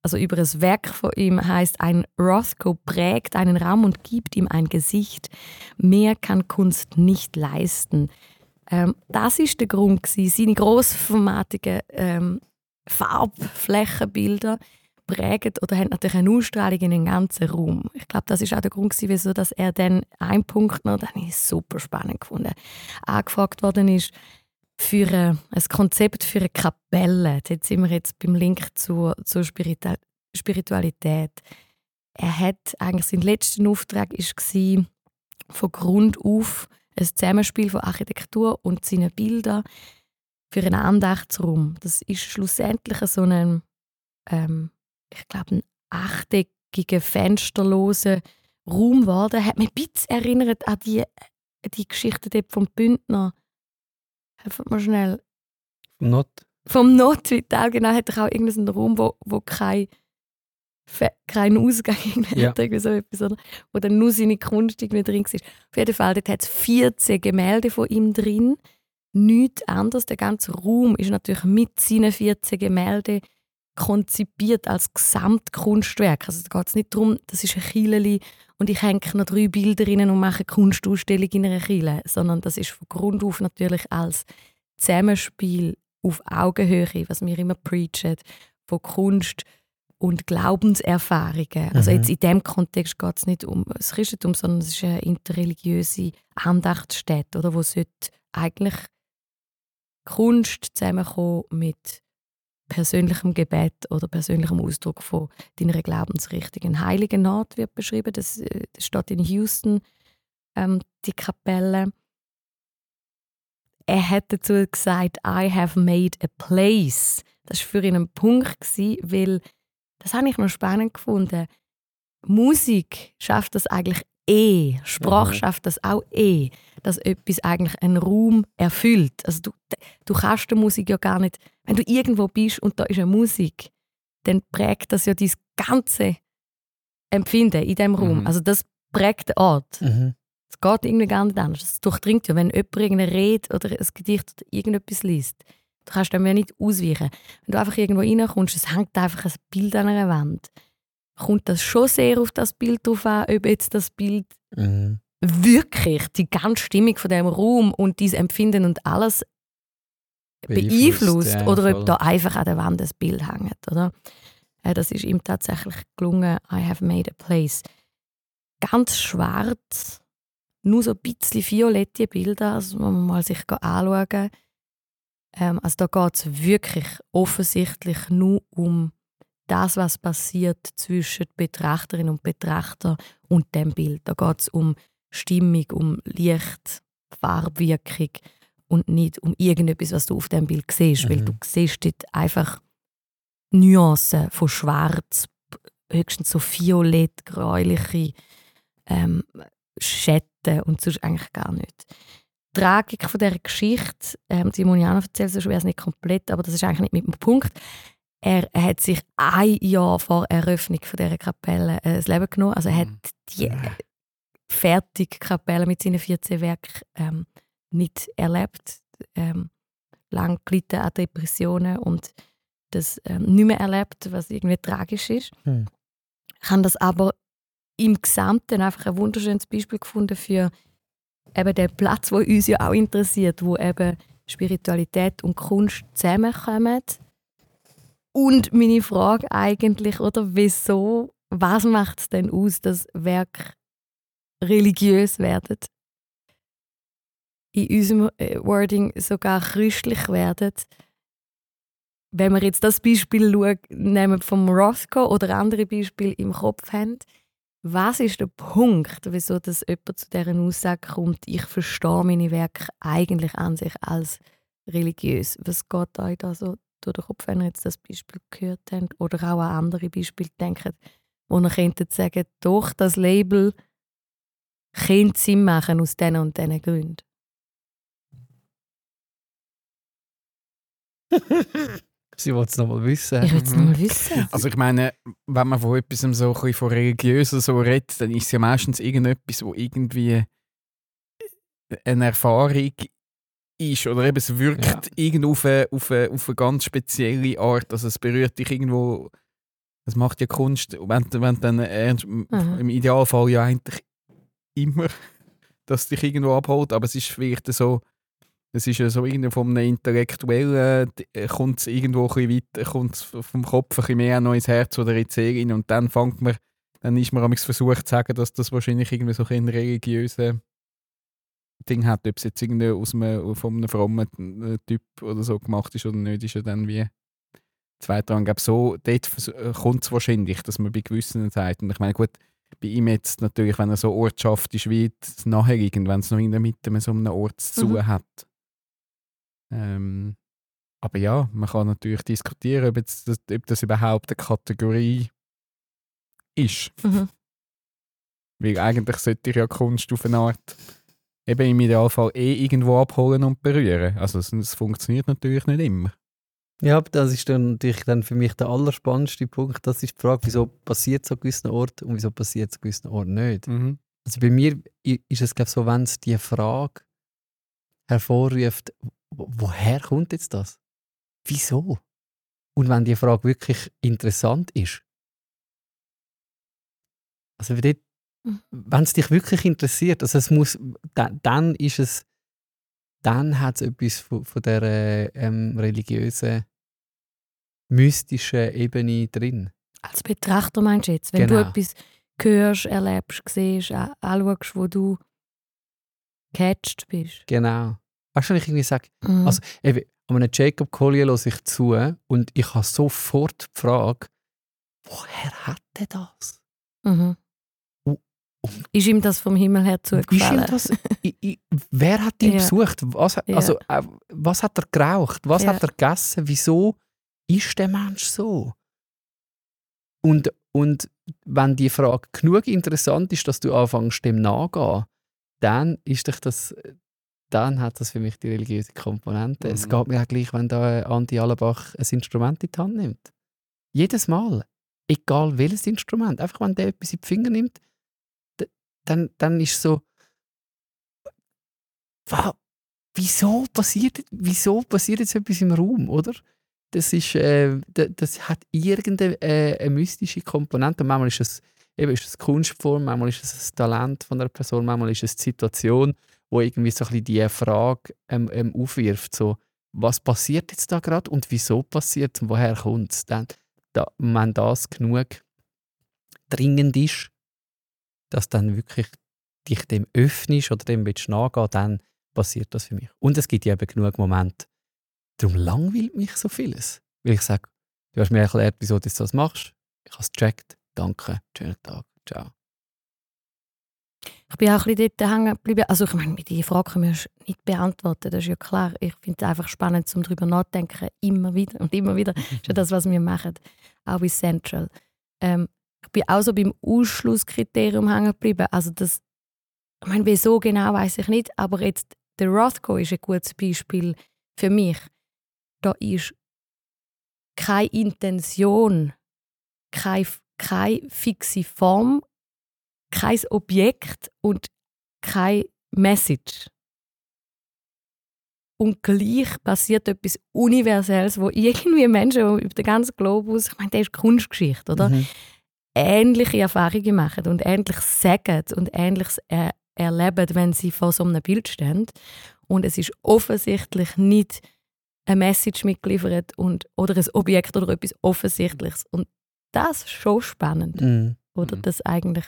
also über das Werk von ihm heißt: Ein Rothko prägt einen Raum und gibt ihm ein Gesicht. Mehr kann Kunst nicht leisten. Ähm, das ist der Grund gewesen. Seine grossformatigen ähm, Farbflächenbilder prägen oder haben natürlich eine Ausstrahlung in den ganzen Raum. Ich glaube, das ist auch der Grund gewesen, wieso dass er dann einen Punkt noch, den ich super spannend gefunden, angefragt worden ist für ein, Konzept für eine Kapelle. Jetzt sind wir jetzt beim Link zur, zur Spiritualität. Er hat eigentlich sein letzter Auftrag war von Grund auf ein Zusammenspiel von Architektur und seinen Bildern für einen Andachtsraum. Das ist schlussendlich so ein, ähm, ich glaube, ein achteckiger, fensterloser Raum geworden. Hat mich ein bisschen erinnert an die, die Geschichte dort vom Bündner. Helfen wir schnell. Not. Vom Notvital, genau, hat er auch irgendeinen Raum, wo, wo kein keinen Ausgang Ja. irgendwie so etwas, oder? wo dann nur seine Kunst irgendwie drin war. Auf jeden Fall, dort hat es 14 Gemälde von ihm drin. Nichts anderes. Der ganze Raum ist natürlich mit seinen 14 Gemälden konzipiert als Gesamtkunstwerk. Also da geht es nicht darum, das ist ein Kieleli und ich hänge noch drei Bilder rein und mache eine Kunstausstellung in einer Kiele, sondern das ist von Grund auf natürlich als Zusammenspiel auf Augenhöhe, was wir immer preachen, von Kunst und Glaubenserfahrungen. Also Mhm. jetzt in dem Kontext geht es nicht um das Christentum, sondern es ist eine interreligiöse Andachtsstätte, oder, wo sollte eigentlich Kunst zusammenkommen mit persönlichem Gebet oder persönlichem Ausdruck von deiner Glaubensrichtung. Ein heiliger Naht wird beschrieben, das, äh, das steht in Houston, ähm, die Kapelle. Er hat dazu gesagt, I have made a place. Das war für ihn ein Punkt, gewesen, weil das habe ich noch spannend gefunden. Musik schafft das eigentlich eh. Sprache Mhm. schafft das auch eh, dass etwas eigentlich einen Raum erfüllt. Also du, du kannst die Musik ja gar nicht, wenn du irgendwo bist und da ist eine Musik, dann prägt das ja dein ganze Empfinden in diesem Raum. Mhm. Also das prägt den Ort. Mhm. Es geht irgendwie gar nicht anders. Es durchdringt ja, wenn jemand irgendeine Rede oder ein Gedicht oder irgendetwas liest. Du kannst dem ja nicht ausweichen. Wenn du einfach irgendwo reinkommst, es hängt einfach ein Bild an einer Wand, kommt das schon sehr auf das Bild drauf an, ob jetzt das Bild Mhm. wirklich die ganze Stimmung von dem Raum und dieses Empfinden und alles beeinflusst ja, oder ob voll. da einfach an der Wand ein Bild hängt. Oder? Äh, das ist ihm tatsächlich gelungen. I have made a place. Ganz schwarz, nur so ein bisschen violette Bilder, also wenn man mal sich anschauen ähm, Also da geht es wirklich offensichtlich nur um das, was passiert zwischen Betrachterin und Betrachter und dem Bild. Da geht es um Stimmung, um Licht, Farbwirkung und nicht um irgendetwas, was du auf dem Bild siehst. Weil Mhm. du siehst dort einfach Nuancen von schwarz, höchstens so violett, gräuliche ähm, Schatten und sonst eigentlich gar nicht. Die Tragik von dieser Geschichte, ähm, die noch erzählen, sonst wäre es nicht komplett, aber das ist eigentlich nicht mit dem Punkt. Er hat sich ein Jahr vor Eröffnung von dieser Kapelle äh, das Leben genommen. Also er hat die äh, fertige Kapelle mit seinen 14 Werken ähm, nicht erlebt. Ähm, lang gelitten an Depressionen und das ähm, nicht mehr erlebt, was irgendwie tragisch ist. Hm. Ich habe das aber im Gesamten einfach ein wunderschönes Beispiel gefunden für eben den Platz, wo uns ja auch interessiert, wo eben Spiritualität und Kunst zusammenkommen. Und meine Frage eigentlich, oder wieso, was macht es denn aus, dass Werk religiös werden? In unserem äh, Wording sogar christlich werden. Wenn wir jetzt das Beispiel schauen, nehmen vom Rothko oder andere Beispiele im Kopf haben, was ist der Punkt, wieso dass jemand zu dieser Aussage kommt, ich verstehe meine Werke eigentlich an sich als religiös? Was geht euch da so durch den Kopf, wenn ihr jetzt das Beispiel gehört habt oder auch an andere Beispiele denkt, wo ihr könntet sagen, doch, das Label könnte Sinn machen aus diesen und diesen Gründen? Sie wollen es nochmal wissen. Ich will es Mhm. noch mal wissen. Also ich meine, wenn man von etwas so ein bisschen von religiösen so redet, dann ist es ja meistens irgendetwas, wo irgendwie eine Erfahrung ist oder eben es wirkt Ja. irgendwo auf eine, auf, eine, auf eine ganz spezielle Art. Also es berührt dich irgendwo. Das macht ja Kunst, wenn, wenn dann ernst, im Idealfall ja eigentlich immer, dass dich irgendwo abholt, aber es ist vielleicht so, es ist ja so irgendwie von einem Intellektuellen, kommt es irgendwo ein bisschen weiter, kommt es vom Kopf ein bisschen mehr noch ins Herz oder in die Seele und dann fängt man, dann ist man amigs versucht zu sagen, dass das wahrscheinlich irgendwie so ein religiöse Ding hat, ob es jetzt irgendwie aus einem, von einem frommen äh, Typ oder so gemacht ist oder nicht, ist ja dann wie zweitrangig. Aber so, dort kommt es wahrscheinlich, dass man bei gewissen Zeiten, ich meine gut, bei ihm jetzt natürlich, wenn er so Ortschaft ist wie das Naheliegend, wenn es noch in der Mitte mit so einem Ort zu Mhm. hat. Ähm, aber ja, man kann natürlich diskutieren, ob, jetzt das, ob das überhaupt eine Kategorie ist. Mhm. Weil eigentlich sollte ich ja Kunst auf eine Art eben im Idealfall eh irgendwo abholen und berühren. Also es, funktioniert natürlich nicht immer. Ja, das ist dann natürlich dann für mich der allerspannendste Punkt. Das ist die Frage, wieso passiert es an gewissen Orten und wieso passiert es an gewissen Orten nicht. Also bei mir ist es glaube so, wenn es die Frage hervorruft, wo- woher kommt jetzt das? Wieso? Und wenn die Frage wirklich interessant ist. Also dort- Mhm. Wenn es dich wirklich interessiert, also es muss, dann, dann ist es, dann hat es etwas von, von der ähm, religiösen, mystischen Ebene drin. Als Betrachter meinst du jetzt, wenn Genau. du etwas hörst, erlebst, siehst, anschaust, wo du gecatcht bist. Genau. Weißt du, wenn ich irgendwie sage, Mhm. Also, eben, an einem Jacob Collier höre ich zu und ich habe sofort die Frage, woher hat er das? mhm. Und- Ist ihm das vom Himmel her Ist ihm zugefallen? das, i, i, wer hat ihn Ja. besucht? Was, hat- Ja. also, äh, was hat er geraucht? Was Ja. hat er gegessen? Wieso ist der Mensch so? Und, und wenn die Frage genug interessant ist, dass du anfängst, dem nachzugehen, dann ist dich das dann hat das für mich die religiöse Komponente. Es Mhm. geht mir auch gleich, wenn da Andi Allenbach ein Instrument in die Hand nimmt. Jedes Mal. Egal welches Instrument. Einfach wenn der etwas in die Finger nimmt, dann, dann ist so. Wa- Wieso passiert, wieso passiert jetzt etwas im Raum, oder? Das, ist, äh, das hat irgendeine äh, mystische Komponente. Manchmal ist es, eben ist es Kunstform, manchmal ist es das Talent von einer Person, manchmal ist es die Situation, wo irgendwie so ein die Frage ähm, ähm, aufwirft, so, was passiert jetzt da gerade und wieso passiert und woher kommt es? Da, wenn das genug dringend ist, dass dann wirklich dich dem öffnest oder dem willst nachgehen, dann passiert das für mich. Und es gibt ja eben genug Momente, darum langweilt mich so vieles. Weil ich sage, du hast mir erklärt, wieso du das machst. Ich habe es gecheckt. Danke. Schönen Tag. Ciao. Ich bin auch ein bisschen dort hängen geblieben. Also ich meine, diese Frage können wir nicht beantworten, das ist ja klar. Ich finde es einfach spannend, um darüber nachzudenken, immer wieder und immer wieder. Das ist ja das, was wir machen, auch bei Central. Ähm, ich bin auch so beim Ausschlusskriterium hängen geblieben. Also das, ich meine, wieso genau, weiß ich nicht, aber jetzt der Rothko ist ein gutes Beispiel für mich. Da ist keine Intention, keine, keine fixe Form, kein Objekt und keine Message. Und gleich passiert etwas Universelles, wo irgendwie Menschen über den ganzen Globus, ich meine, das ist Kunstgeschichte, oder? Mhm. Ähnliche Erfahrungen machen und ähnlich sagen und Ähnliches er erleben, wenn sie vor so einem Bild stehen. Und es ist offensichtlich nicht eine Message mitgeliefert und, oder ein Objekt oder etwas Offensichtliches. Und das ist schon spannend Mhm. oder Mhm. das eigentlich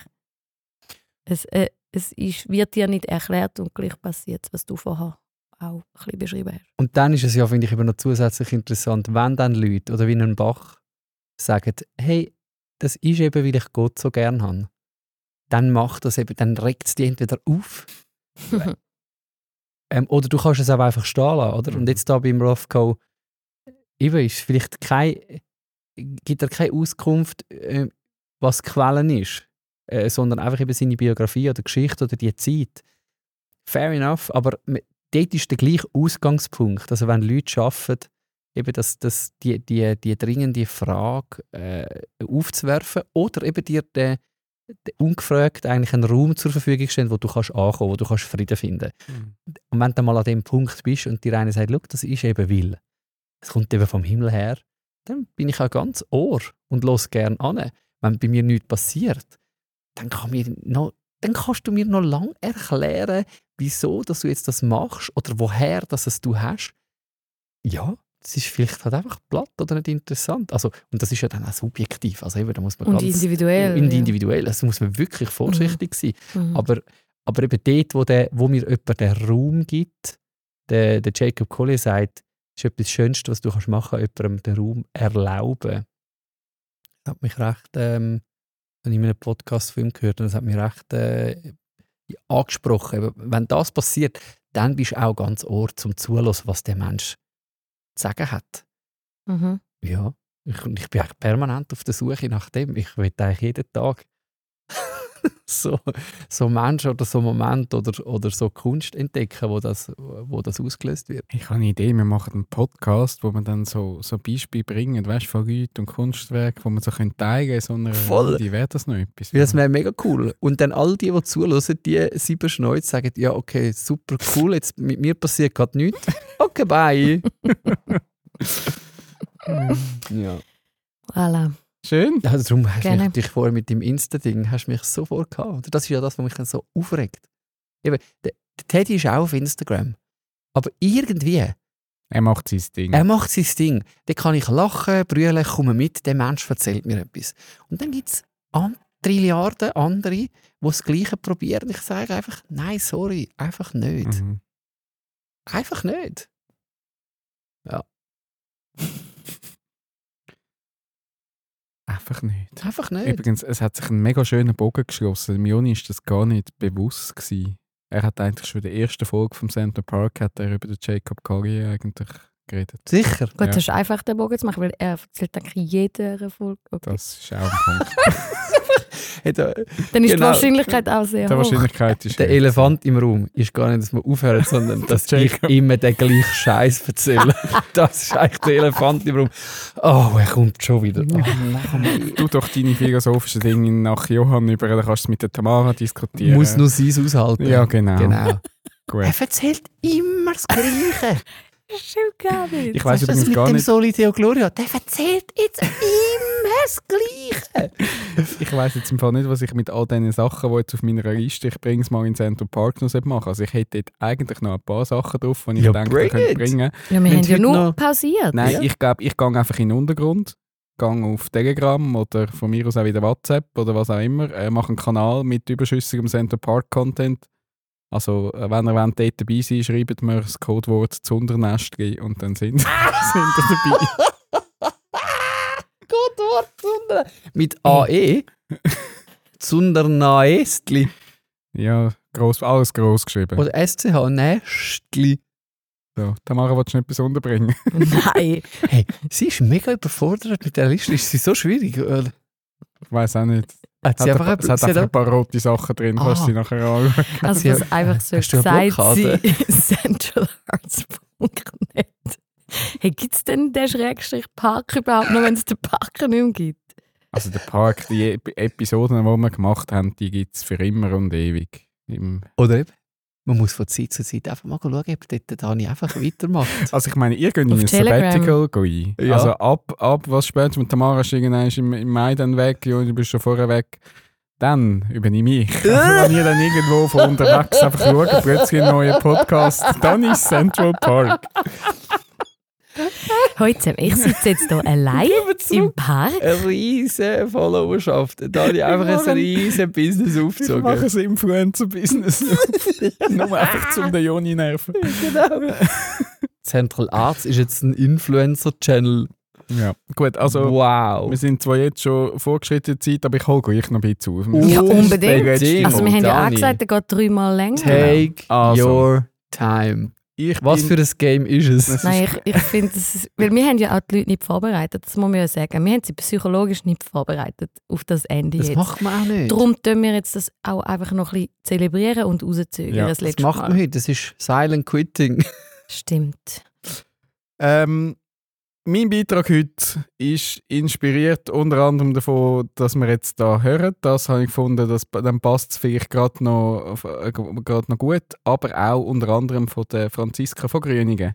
es, äh, es ist, wird dir nicht erklärt und gleich passiert was du vorher auch ein bisschen beschrieben hast. Und dann ist es ja, finde ich, eben noch zusätzlich interessant, wenn dann Leute oder wie ein Bach sagen, hey, das ist eben, weil ich Gott so gern habe. Dann macht das eben, dann regt es die entweder auf ähm, oder du kannst es auch einfach stehen lassen, oder? Und Mhm. jetzt da beim Rothko, eben ist vielleicht kein, gibt er keine Auskunft, äh, was Quellen ist, äh, sondern einfach eben seine Biografie oder Geschichte oder die Zeit. Fair enough, aber dort ist der gleiche Ausgangspunkt. Also wenn Leute arbeiten, eben das, das, die, die, die dringende Frage äh, aufzuwerfen oder eben dir den, den ungefragt eigentlich einen Raum zur Verfügung stellen, wo du kannst ankommen, wo du kannst Frieden finden. Und wenn du mal an dem Punkt bist und dir einer sagt, Schau, das ist eben will, es kommt eben vom Himmel her, dann bin ich auch ganz ohr und los gern an. Wenn bei mir nichts passiert, dann, kann mir noch, dann kannst du mir noch lange erklären, wieso dass du jetzt das machst oder woher dass es du hast. Ja, das ist vielleicht halt einfach platt oder nicht interessant. Also, und das ist ja dann auch subjektiv. Also eben, da muss man Und ganz individuell. in ja. individuell. Also muss man wirklich vorsichtig sein. Mhm. Aber, aber eben dort, wo, der, wo mir jemand den Raum gibt, der, der Jacob Collier sagt, das ist etwas Schönste, was du kannst machen kannst, jemandem den Raum erlauben. Das hat mich recht, ähm, habe ich in einem Podcast von ihm gehört, und das hat mich recht äh, angesprochen. Wenn das passiert, dann bist du auch ganz ohr zum Zuhören, was der Mensch zu sagen hat. Mhm. Ja, ich, und ich bin eigentlich permanent auf der Suche nach dem. Ich will eigentlich jeden Tag so, so Menschen oder so Moment oder, oder so Kunst entdecken, wo das, wo das ausgelöst wird. Ich habe eine Idee, wir machen einen Podcast, wo wir dann so, so Beispiele bringen, weißt, von Leuten und Kunstwerken, wo man so können teilen können, so einer Voll. Runde. Wäre das noch etwas? Ja, Das wäre mega cool. Und dann all die, die zuhören, die sieben Schneuz sagen, ja, okay, super cool, jetzt mit mir passiert gerade nichts. Okay, bye. ja. Voilà. Schön. Also darum hast du Gerne. mich dich vorher mit dem Insta-Ding hast mich sofort gehabt. Oder Das ist ja das, was mich dann so aufregt. Eben, der, der Teddy ist auch auf Instagram. Aber irgendwie, Er macht sein Ding. er macht sein Ding. Da kann ich lachen, brüllen, komme mit, der Mensch erzählt mir etwas. Und dann gibt es Trilliarden andere, die das Gleiche probieren. Ich sage einfach, nein, sorry, einfach nicht. Mhm. Einfach nicht. Einfach nicht. Einfach nicht. Übrigens, es hat sich ein mega schöner Bogen geschlossen. Dem Joni ist das gar nicht bewusst gewesen. Er hat eigentlich schon in der ersten Folge vom Center Park hat er über den Jacob Collier eigentlich geredet. Sicher. Gut, Ja. das ist einfach den Bogen zu machen, weil er erzählt eigentlich in jeder Folge. Okay. Das ist auch ein Punkt. Hey, Dann ist genau. die Wahrscheinlichkeit auch sehr Die hoch. Wahrscheinlichkeit ist der. Elefant im Raum ist gar nicht, dass wir aufhören, sondern dass ich immer den gleichen Scheiß erzähle. das ist eigentlich der Elefant im Raum. Oh, er kommt schon wieder. Oh. Du doch deine philosophischen Dinge nach Johann über, dann kannst du es mit der Tamara diskutieren. Muss nur sein aushalten. Ja, genau. genau. Gut. Er erzählt immer das Gleiche. Stimmt gar nicht. Ich weiß du, das übrigens mit gar dem nicht, Soli Gloria, der erzählt jetzt immer das Gleiche. ich weiß jetzt im Fall nicht, was ich mit all diesen Sachen, die jetzt auf meiner Liste, ich bringe es mal in Central Park noch machen. Also ich hätte dort eigentlich noch ein paar Sachen drauf, die ich Ja, denke, bring ich könnte bringen. ja, wir Wenn haben ja nur noch- pausiert. Nein, Ja. ich glaube, ich gehe einfach in den Untergrund, gehe auf Telegram oder von mir aus auch wieder WhatsApp oder was auch immer, äh, mache einen Kanal mit überschüssigem Center Park Content. Also, äh, wenn ihr wollt, dort dabei sein schreibt mir das Codewort Zundernestli und dann sind, sind ihr dabei. Gut, Wort, Zunder. Mit AE. Zundernaestli. Ja, gross, alles gross geschrieben. Oder SCH, Nestli. So, Tamara, willst du noch etwas unterbringen? Nein. Hey, sie ist mega überfordert mit der Liste. Ist sie so schwierig? Oder? Ich weiß auch nicht. Hat Es sie hat, einfach, ein, es hat einfach ein paar rote Sachen drin, kannst du sie nachher anschauen. Also Sie- was einfach so gesagt sie centralarts.net. Hey, gibt es denn den Schrägstrich Park überhaupt noch, wenn es den Park nicht mehr gibt? Also der Park, die Ep- Episoden, die wir gemacht haben, die gibt es für immer und ewig. Im Oder eben, man muss von Zeit zu Zeit einfach mal schauen, ob dort Dani einfach weitermacht. Also ich meine, ihr könnt in Auf ein Telegram. Sabbatical gehen. Ja. Also ab, ab was später mit Tamara ist irgendwann im, im Mai dann weg, ja, du bist schon vorher weg. Dann übernehme ich. Also wenn ihr dann irgendwo von unterwegs einfach schaut, plötzlich ein neuer Podcast, dann ist Central Park. Heute zusammen, ich sitze jetzt hier allein im Park. Eine riesige Followerschaft. Dani einfach ein mache- riesiges Business Ich aufgezogen. mache ein Influencer-Business. Nur einfach zum den Joni nerven. genau. Central Arts ist jetzt ein Influencer-Channel. Ja, gut, also wow. wir sind zwar jetzt schon vorgeschrittene Zeit, aber ich hole gleich noch ein bisschen auf. Ja, unbedingt. Also wir haben ja auch gesagt, der geht dreimal länger. Take Also. your time. Ich Was für ein Game ist es? Das Nein, ich, ich finde, das weil wir haben ja auch die Leute nicht vorbereitet, das muss man ja sagen. Wir haben sie psychologisch nicht vorbereitet auf das Ende Das jetzt. macht man auch nicht. Darum tun wir jetzt das auch einfach noch ein bisschen zelebrieren und rauszögern. Ja, das das macht Mal. man heute. Das ist Silent Quitting. Stimmt. Ähm, Mein Beitrag heute ist inspiriert unter anderem davon, dass wir jetzt da hören. Das habe ich gefunden, das, dann passt es vielleicht gerade noch, äh, gerade noch gut. Aber auch unter anderem von der Franziska von Grüningen.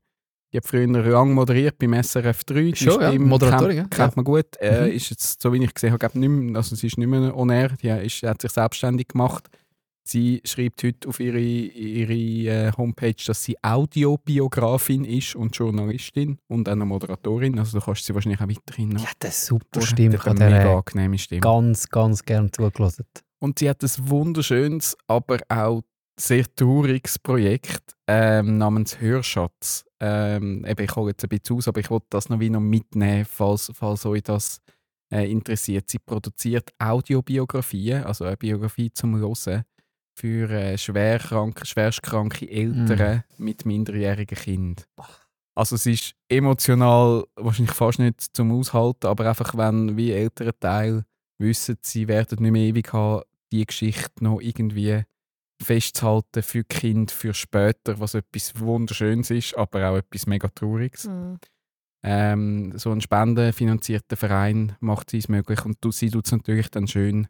Die hat früher lange moderiert beim SRF 3. Die Schon, ja, Moderatorin, kennt, ja. kennt man gut. Äh, Mhm. ist jetzt, so wie ich gesehen habe, nicht mehr, also sie ist nicht mehr on air. Die ist, hat sich selbstständig gemacht. Sie schreibt heute auf ihre, ihre äh, Homepage, dass sie Audiobiografin ist und Journalistin und noch Moderatorin. Also du kannst sie wahrscheinlich auch weiterhin noch. Ja, das ist super Stimme. Ich eine habe mega angenehme Stimme. ganz, ganz gern zugelassen. Und sie hat ein wunderschönes, aber auch sehr trauriges Projekt ähm, namens Hörschatz. Ähm, eben, ich hole jetzt ein bisschen aus, aber ich wollte das noch wie noch mitnehmen, falls, falls euch das äh, interessiert. Sie produziert Audiobiografien, also eine Biografie zum Hören für äh, schwerkranke, schwerstkranke Eltern mit minderjährigen Kindern. Also es ist emotional wahrscheinlich fast nicht zum Aushalten, aber einfach wenn wie ältere Teil wissen, sie werden nicht mehr ewig haben, die Geschichte noch irgendwie festzuhalten für Kinder, für später, was etwas Wunderschönes ist, aber auch etwas mega Trauriges. Mhm. Ähm, so ein spendenfinanzierter Verein macht es möglich und du, sie tut es natürlich dann schön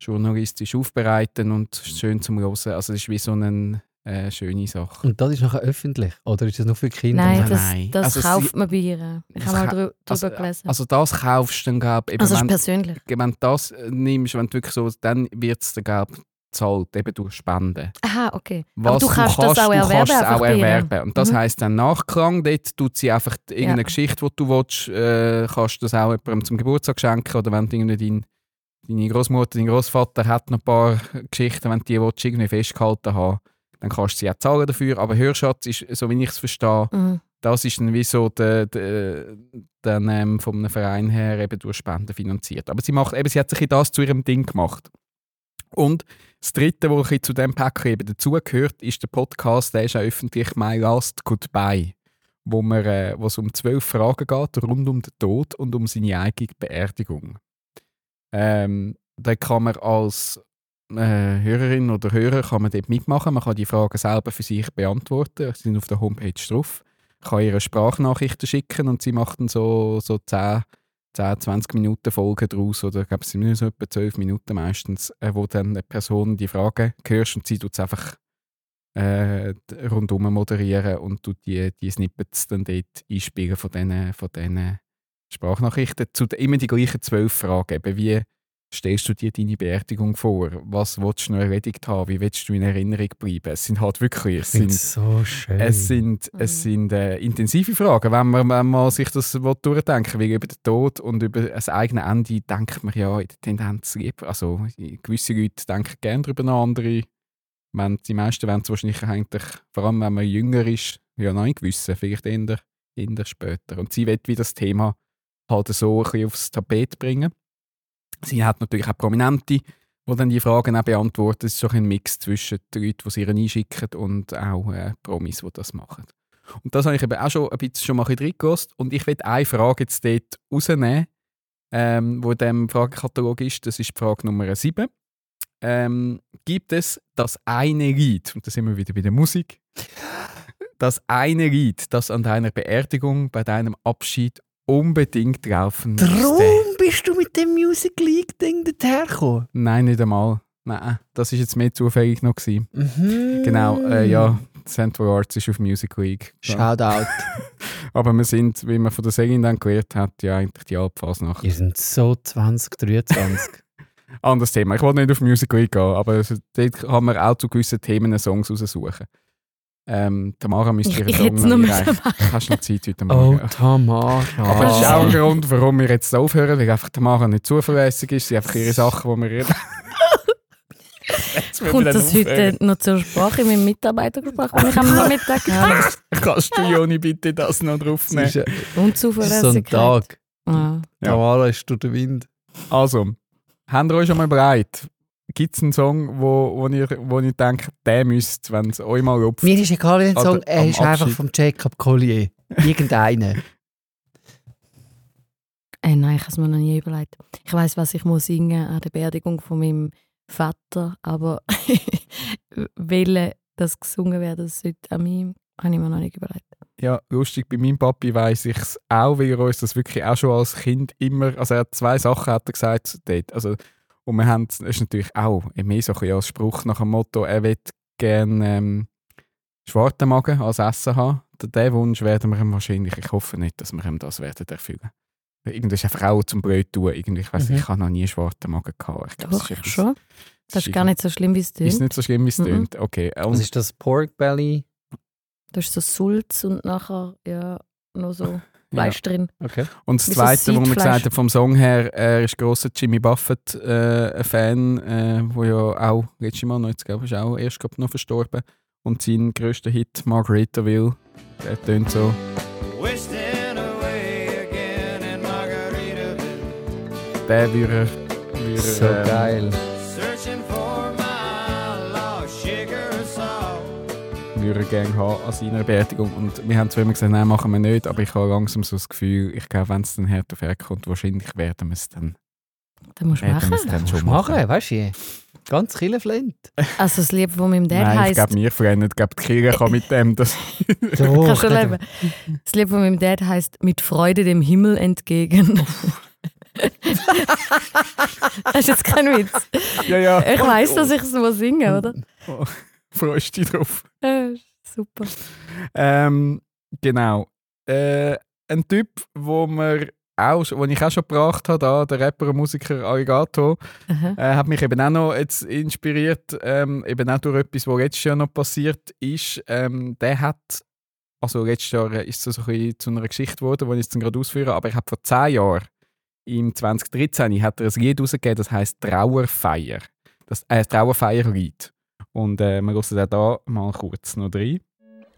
journalistisch aufbereiten und schön zum Hören. Also es ist wie so eine äh, schöne Sache. Und das ist nachher öffentlich? Oder ist das nur für Kinder? Nein, das, nein. das Also sie- kauft man bei ihr. Ich habe mal ka- drü also, drüber gelesen. Also das kaufst du dann, glaube ich, Also, wenn, persönlich. wenn du das äh, nimmst, wenn du wirklich so, dann wird es dann, glaube ich, gezahlt, eben durch Spenden. Aha, okay. Was Aber du kannst das auch du erwerben. kannst es auch erwerben. Und das Mhm. heisst dann Nachklang, dort tut sie einfach irgendeine Ja. Geschichte, die du willst, äh, kannst du das auch jemandem zum Geburtstag schenken oder wenn du irgendwie dein, deine Großmutter, dein Großvater hat noch ein paar Geschichten, wenn du die willst, irgendwie festgehalten haben, dann kannst du sie auch zahlen dafür. Aber Hörschatz ist, so wie ich es verstehe, Mhm. das ist dann wie so der, der, der ähm, von einem Verein her eben durch Spenden finanziert. Aber sie, macht, eben, sie hat sich das zu ihrem Ding gemacht. Und das Dritte, was bisschen zu diesem Päckchen eben dazugehört, ist der Podcast, der ist auch öffentlich «My Last Goodbye», wo man, äh, wo es um zwölf Fragen geht, rund um den Tod und um seine eigene Beerdigung. Ähm, da kann man als äh, Hörerin oder Hörer kann man dort mitmachen. Man kann die Fragen selber für sich beantworten. Sie sind auf der Homepage drauf. Ich kann ihr Sprachnachrichten schicken und sie macht dann so, so 10, 10, 20 Minuten Folgen daraus. Oder ich glaube, es sind so etwa 12 Minuten meistens, äh, wo dann eine Person die Fragen hörst und sie tut es einfach äh, rundum moderieren und tut die, die Snippets dann dort einspielen von diesen, von diesen Sprachnachrichten. Zu immer die gleichen zwölf Fragen. Eben wie stellst du dir deine Beerdigung vor? Was willst du noch erledigt haben? Wie willst du in Erinnerung bleiben? Es sind halt wirklich, es sind es so schön. es sind, Mhm. es sind äh, intensive Fragen, wenn man, wenn man sich das durchdenken will, über den Tod und über das eigene Ende, denkt man ja in der Tendenz lieber. Also gewisse Leute denken gerne darüber nach, andere, wenn, die meisten wollen es wahrscheinlich eigentlich, vor allem wenn man jünger ist, ja nein, gewissen, vielleicht eher, eher später. Und sie will wie das Thema halt so ein bisschen aufs Tapet bringen. Sie hat natürlich auch Prominente, die dann die Fragen auch beantworten. Es ist so ein Mix zwischen den Leuten, die sie ihr einschicken und auch äh, Promis, die das machen. Und das habe ich eben auch schon ein bisschen, schon mal reingelassen. Und ich will eine Frage jetzt dort rausnehmen, ähm, in diesem Fragekatalog ist. Das ist die Frage Nummer 7. Ähm, gibt es das eine Lied, und da sind wir wieder bei der Musik, das eine Lied, das an deiner Beerdigung, bei deinem Abschied unbedingt laufen müsste? Darum bist du mit dem Music League-Ding dorthin gekommen? Nein, nicht einmal. Nein, das war jetzt mehr zufällig noch. Gewesen. Mhm. Genau, äh, ja, Central Arts ist auf Music League. Ja. Shoutout. Aber wir sind, wie man von der Selin dann gelernt hat, ja eigentlich die Alpfasnacht. Ihr sind so 2023. Anderes Thema. Ich wollte nicht auf Music League gehen, aber dort kann man auch zu gewissen Themen Songs raussuchen. Ähm, Tamara müsste Ich, ihren ich es noch machen. Hast du noch Zeit heute oh, Morgen? Tamara. Aber das ist auch ein Grund, warum wir jetzt aufhören, weil einfach Tamara nicht zuverlässig ist. Sie einfach ihre Sachen, die wir reden. Wir Kommt das aufhören. heute noch zur Sprache in meinem Mitarbeitergespräch, den ich am Nachmittag habe? Kannst du, Joni, bitte das noch draufnehmen? ist, äh, es ist so ein. Tag. Ah. Ja. Tamara ist durch den Wind. Also, habt ihr euch schon mal bereit? Gibt es einen Song, wo, wo, ihr, wo ihr denkt, der müsst, wenn es euch mal opfert? Mir ist egal, welcher Oder Song. Er ist einfach Abschied. vom Jacob Collier. Irgendeiner. Äh, nein, ich habe es mir noch nie überlegt. Ich weiß, was ich muss singen an der Beerdigung von meinem Vater, aber welche das gesungen werden sollte an mir, habe ich mir noch nicht überlegt. Ja, lustig, bei meinem Papi weiss ich es auch, weil er uns das wirklich auch schon als Kind immer, also er hat zwei Sachen hat er gesagt dort. Also, und wir haben, das ist natürlich auch mehr so ein bisschen als Spruch nach dem Motto, er will gerne ähm, schwarzen Magen als Essen haben. Den Wunsch werden wir ihm wahrscheinlich, ich hoffe nicht, dass wir ihm das werden erfüllen. Irgendwie ist einfach auch zum Brot tun. Irgendwie, ich weiss, Mhm. ich habe noch nie schwarzen Magen gehabt. Ich glaub, das Doch, ist etwas- schon. Das ist gar nicht so schlimm, wie es Ist tönt. nicht so schlimm, wie es Mhm. tönt. Okay. Was Und, ist das? Pork Belly? Da ist so Sulz und nachher ja, noch so Fleisch drin. Okay. und das Wie so Zweite, was man Seedfleisch. gesagt hat vom Song her, er ist grosser Jimmy Buffett-Fan, äh, wo ja auch letztes Mal noch, jetzt glaube ich, ist auch erst glaub, noch verstorben. Und sein grösster Hit, Margaritaville, der tönt so. Wasting away again in Margaritaville. Der würde würde, So ähm, geil. Würde er gerne haben an seiner Beerdigung. Und wir haben zwar immer gesagt, nein, machen wir nicht, aber ich habe langsam so das Gefühl, ich glaube, wenn es dann hart auf hart kommt, wahrscheinlich werden wir es dann, Das musst du machen. es dann schon Machen, machen. weißt du? Ganz Killeflint. Also das Lied von meinem Dad Nein, ich heisst... glaube, wir freuen nicht. Ich glaube, die Kirche kann mit dem das... Doch, Kannst du leben. Das Lied von meinem Dad heißt Mit Freude dem Himmel entgegen. das ist jetzt kein Witz. ja, ja. Ich weiss, dass ich es mal singe, oder? Freust dich drauf. Ja, super. Ähm, genau. Äh, ein Typ, wo wir auch, wo ich auch schon gebracht habe, da, der Rapper und Musiker Arigato, äh, hat mich eben auch noch jetzt inspiriert, ähm, eben auch durch etwas, was letztes Jahr noch passiert ist. Ähm, der hat, also letztes Jahr ist es so ein bisschen zu einer Geschichte geworden, die ich jetzt gerade ausführe, aber ich habe vor zehn Jahren, im 2013, hat er ein Lied rausgegeben, das heißt Trauerfeier. Das äh, Trauerfeierlied. Und äh, wir hören da mal kurz noch rein.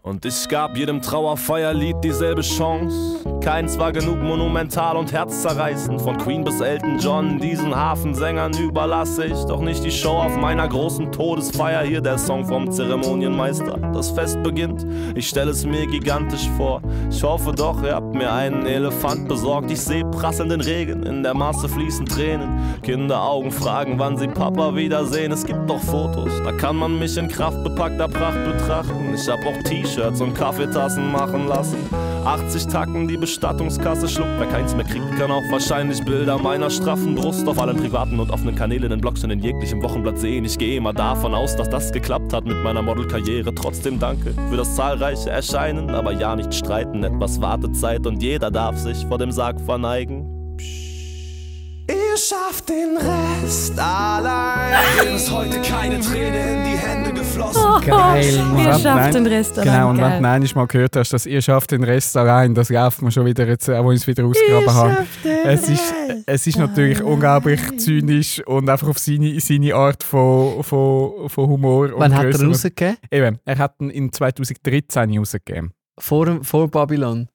Und ich gab jedem Trauerfeierlied dieselbe Chance. Keins war genug monumental und herzzerreißend. Von Queen bis Elton John, diesen Hafensängern überlasse ich doch nicht die Show auf meiner großen Todesfeier. Hier der Song vom Zeremonienmeister. Das Fest beginnt, ich stelle es mir gigantisch vor. Ich hoffe doch, ihr habt mir einen Elefant besorgt. Ich sehe prasselnden Regen, in der Masse fließen Tränen. Kinderaugen fragen, wann sie Papa wiedersehen. Es gibt doch Fotos, da kann man mich in kraftbepackter Pracht betrachten. Ich hab auch T-Shirts und Kaffeetassen machen lassen. 80 Tacken, die Bestattungskasse schluckt. Wer keins mehr kriegt, kann auch wahrscheinlich Bilder meiner straffen Brust auf allen privaten und offenen Kanälen in Blogs und in jeglichem Wochenblatt sehen. Ich gehe immer davon aus, dass das geklappt hat mit meiner Modelkarriere. Trotzdem danke für das zahlreiche Erscheinen, aber ja nicht streiten. Etwas Wartezeit und jeder darf sich vor dem Sarg verneigen. Ihr schafft den Rest allein. Ist heute keine Träne in die Hände geflossen. Geil, Ihr Mann. Nein, schafft den Rest Genau, allein. und wenn du einmal mal gehört hast, dass ihr schafft den Rest allein, das läuft mir schon wieder, jetzt, auch wo ich es wieder ausgegraben habe. Es ist, es ist natürlich unglaublich zynisch und einfach auf seine, seine Art von, von, von Humor. und Wann hat er rausgegeben? Eben, er hat ihn in 2013 rausgegeben. Vor, vor Babylon.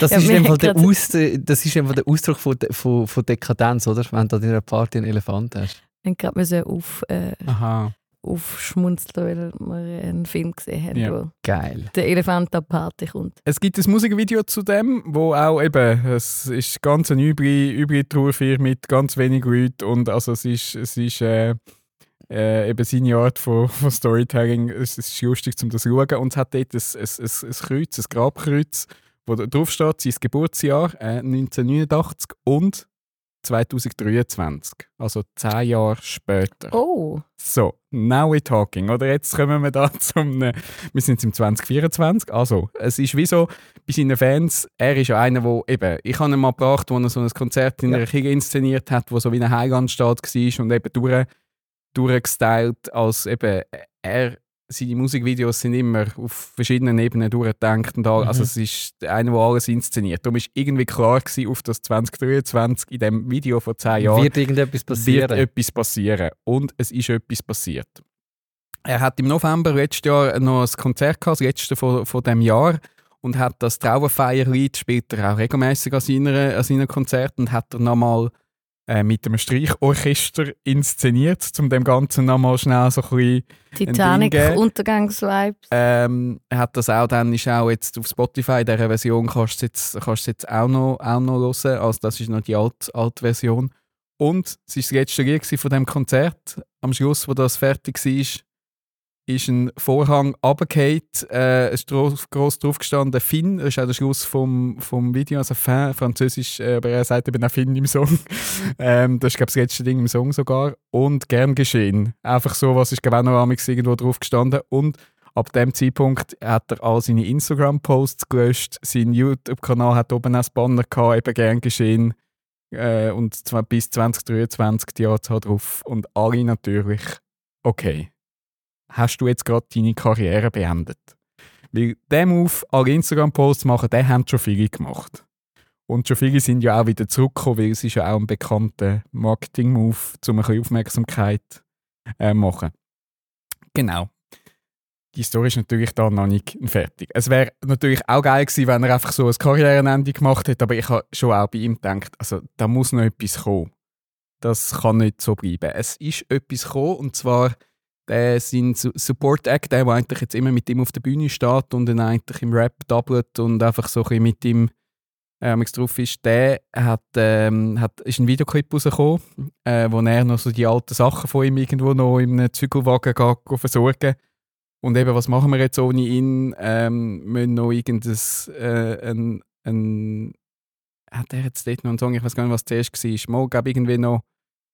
Das Ja, ist, in hat der Aus, das ist in Fall der Ausdruck von, de- von, von Dekadenz, oder? Wenn du an deiner Party einen Elefant hast. Ich gerade müssen auf, äh, aufschmunzeln, weil wir einen Film gesehen haben, Ja. wo Geil. der Elefant an die Party kommt. Es gibt ein Musikvideo zu dem, wo auch eben, es ist ganz eine üble, üble Trauerfeier mit ganz wenig Leuten und also es ist, es ist äh, äh, eben seine Art von, von Storytelling, es, es ist lustig, um das zu schauen und es hat dort ein, ein, ein, ein Kreuz, ein Grabkreuz, wo drauf steht, sein Geburtsjahr äh, 1989 und 2023, also zehn Jahre später. Oh, So, now we're talking. Oder jetzt kommen wir da zum. äh, Wir sind im 2024. Also, es ist wie so, bei seinen Fans, er ist ja einer, wo eben, ich habe ihn mal gebracht, wo er so ein Konzert in Ja. einer Kirche inszeniert hat, wo so wie eine Heilandstadt war und eben durch, durchgestylt, als eben, er, seine Musikvideos sind immer auf verschiedenen Ebenen durchgedacht und all, Mhm. also es ist einer, der alles inszeniert. Darum ist irgendwie klar gewesen, auf das 2023 in dem Video von 10 Jahren Wird irgendetwas passieren? wird etwas passieren. Und es ist etwas passiert. Er hat im November letztes Jahr noch ein Konzert gehabt, das letzte von, von dem Jahr, und hat das Trauerfeierlied spielt er auch regelmäßig an seinen, an seinen Konzerten und hat er nochmal äh, mit einem Streichorchester inszeniert, um dem Ganzen nochmal schnell so ein bisschen Titanic, Ding, äh, Untergangsvibes. ähm, er hat das auch dann, ist auch jetzt auf Spotify, dieser Version kannst du es jetzt, kannst du jetzt auch, noch, auch noch hören. Also das ist noch die alte, alte Version. Und es war das letzte Lied von dem Konzert. Am Schluss, wo das fertig war, ist ein Vorhang runtergefallen. Äh, es ist gross drauf gestanden, Finn. Das ist auch der Schluss vom, vom Video, also Fin, Französisch, äh, aber er sagt eben auch Finn im Song. ähm, das ist, glaube ich, das letzte Ding im Song sogar. Und gern geschehen. Einfach so, was ist, auch noch irgendwo drauf gestanden. Und ab dem Zeitpunkt hat er all seine Instagram-Posts gelöscht. Sein YouTube-Kanal hat oben auch Banner gehabt, eben gern geschehen. Äh, und zwar bis 2023 die Anzahl drauf. Und alle natürlich, okay hast du jetzt gerade deine Karriere beendet. Weil der Move, alle Instagram-Posts machen, den haben schon viele gemacht. Und schon viele sind ja auch wieder zurückgekommen, weil es ist ja auch ein bekannter Marketing-Move, um ein bisschen Aufmerksamkeit äh, machen. Genau. Die Story ist natürlich da noch nicht fertig. Es wäre natürlich auch geil gewesen, wenn er einfach so ein Karrierenende gemacht hätte, aber ich habe schon auch bei ihm gedacht, also da muss noch etwas kommen. Das kann nicht so bleiben. Es ist etwas gekommen, und zwar der sein Support Act, der, der eigentlich jetzt immer mit ihm auf der Bühne steht und dann eigentlich im Rap doublet und einfach so ein mit ihm äh, drauf ist, der hat, ähm, hat, ist ein Videoclip rausgekommen, äh, wo er noch so die alten Sachen von ihm irgendwo noch in einem Zügelwagen geht, versorgen. Und eben, was machen wir jetzt ohne ihn? Ähm, müssen noch irgendein, äh, ein, ein, hat er jetzt dort noch einen Song, ich weiß gar nicht, was zuerst war, mal, glaube irgendwie noch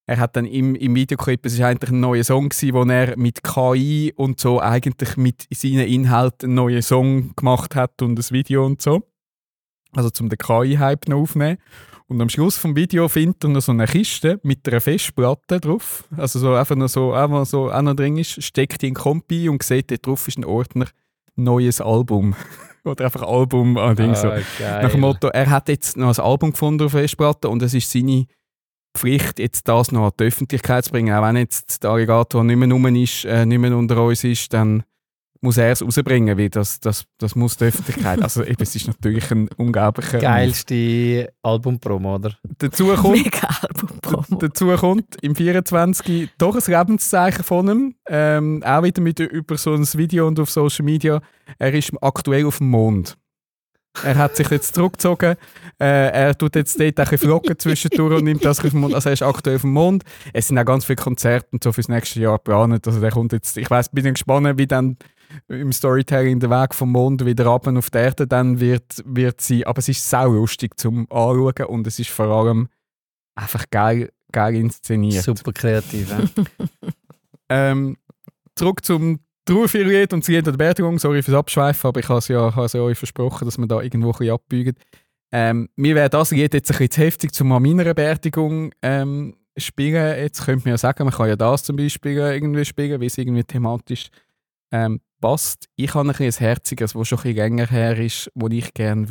er hat dann im, im Videoclip, es war eigentlich ein neuer Song, gewesen, wo er mit KI und so eigentlich mit seinen Inhalten einen neuen Song gemacht hat und ein Video und so. Also zum den KI-Hype noch aufnehmen. Und am Schluss vom Video findet er noch so eine Kiste mit einer Festplatte drauf. Also so einfach noch so, einfach so auch noch drin ist, steckt in den Kompi und sieht, dort drauf ist ein Ordner «Neues Album». Oder einfach Album an Ding so. Ah, Nach dem Motto, er hat jetzt noch ein Album gefunden auf Festplatte und es ist seine Pflicht, jetzt das noch an die Öffentlichkeit zu bringen. Auch wenn jetzt der Alligator nicht mehr, rum ist, äh, nicht mehr unter uns ist, dann muss er es rausbringen, weil das, das, das muss die Öffentlichkeit. Also eben, es ist natürlich ein unglaublicher... Geilste Albumpromo, oder? Dazu kommt, Mega Album-Promo. dazu kommt im 24 doch ein Lebenszeichen von ihm. Ähm, auch wieder mit, über so ein Video und auf Social Media. Er ist aktuell auf dem Mond. Er hat sich jetzt zurückgezogen. Äh, er tut jetzt dort ein bisschen Flocken zwischendurch und nimmt das auf den Mond. Also er ist aktuell auf dem Mond. Es sind auch ganz viele Konzerte und so fürs nächste Jahr geplant. Also der kommt jetzt, ich weiß, bin gespannt, wie dann im Storytelling der Weg vom Mond wieder ab auf die Erde dann wird, wird sein. Aber es ist sau lustig zum Anschauen und es ist vor allem einfach geil, geil inszeniert. Super kreativ. Ja? Ähm, zurück zum Trauerfiliet und Lied der Beerdigung. Sorry fürs Abschweifen, aber ich habe es ja, habe euch versprochen, dass wir da irgendwo ein bisschen abbiegen. Ähm, mir wäre das jetzt ein bisschen zu heftig, um an meiner Beerdigung ähm, spielen. Jetzt könnte man ja sagen, man kann ja das zum Beispiel irgendwie spielen, wie es irgendwie thematisch ähm, passt. Ich habe ein, bisschen ein herziges, das schon ein bisschen länger her ist, das ich gerne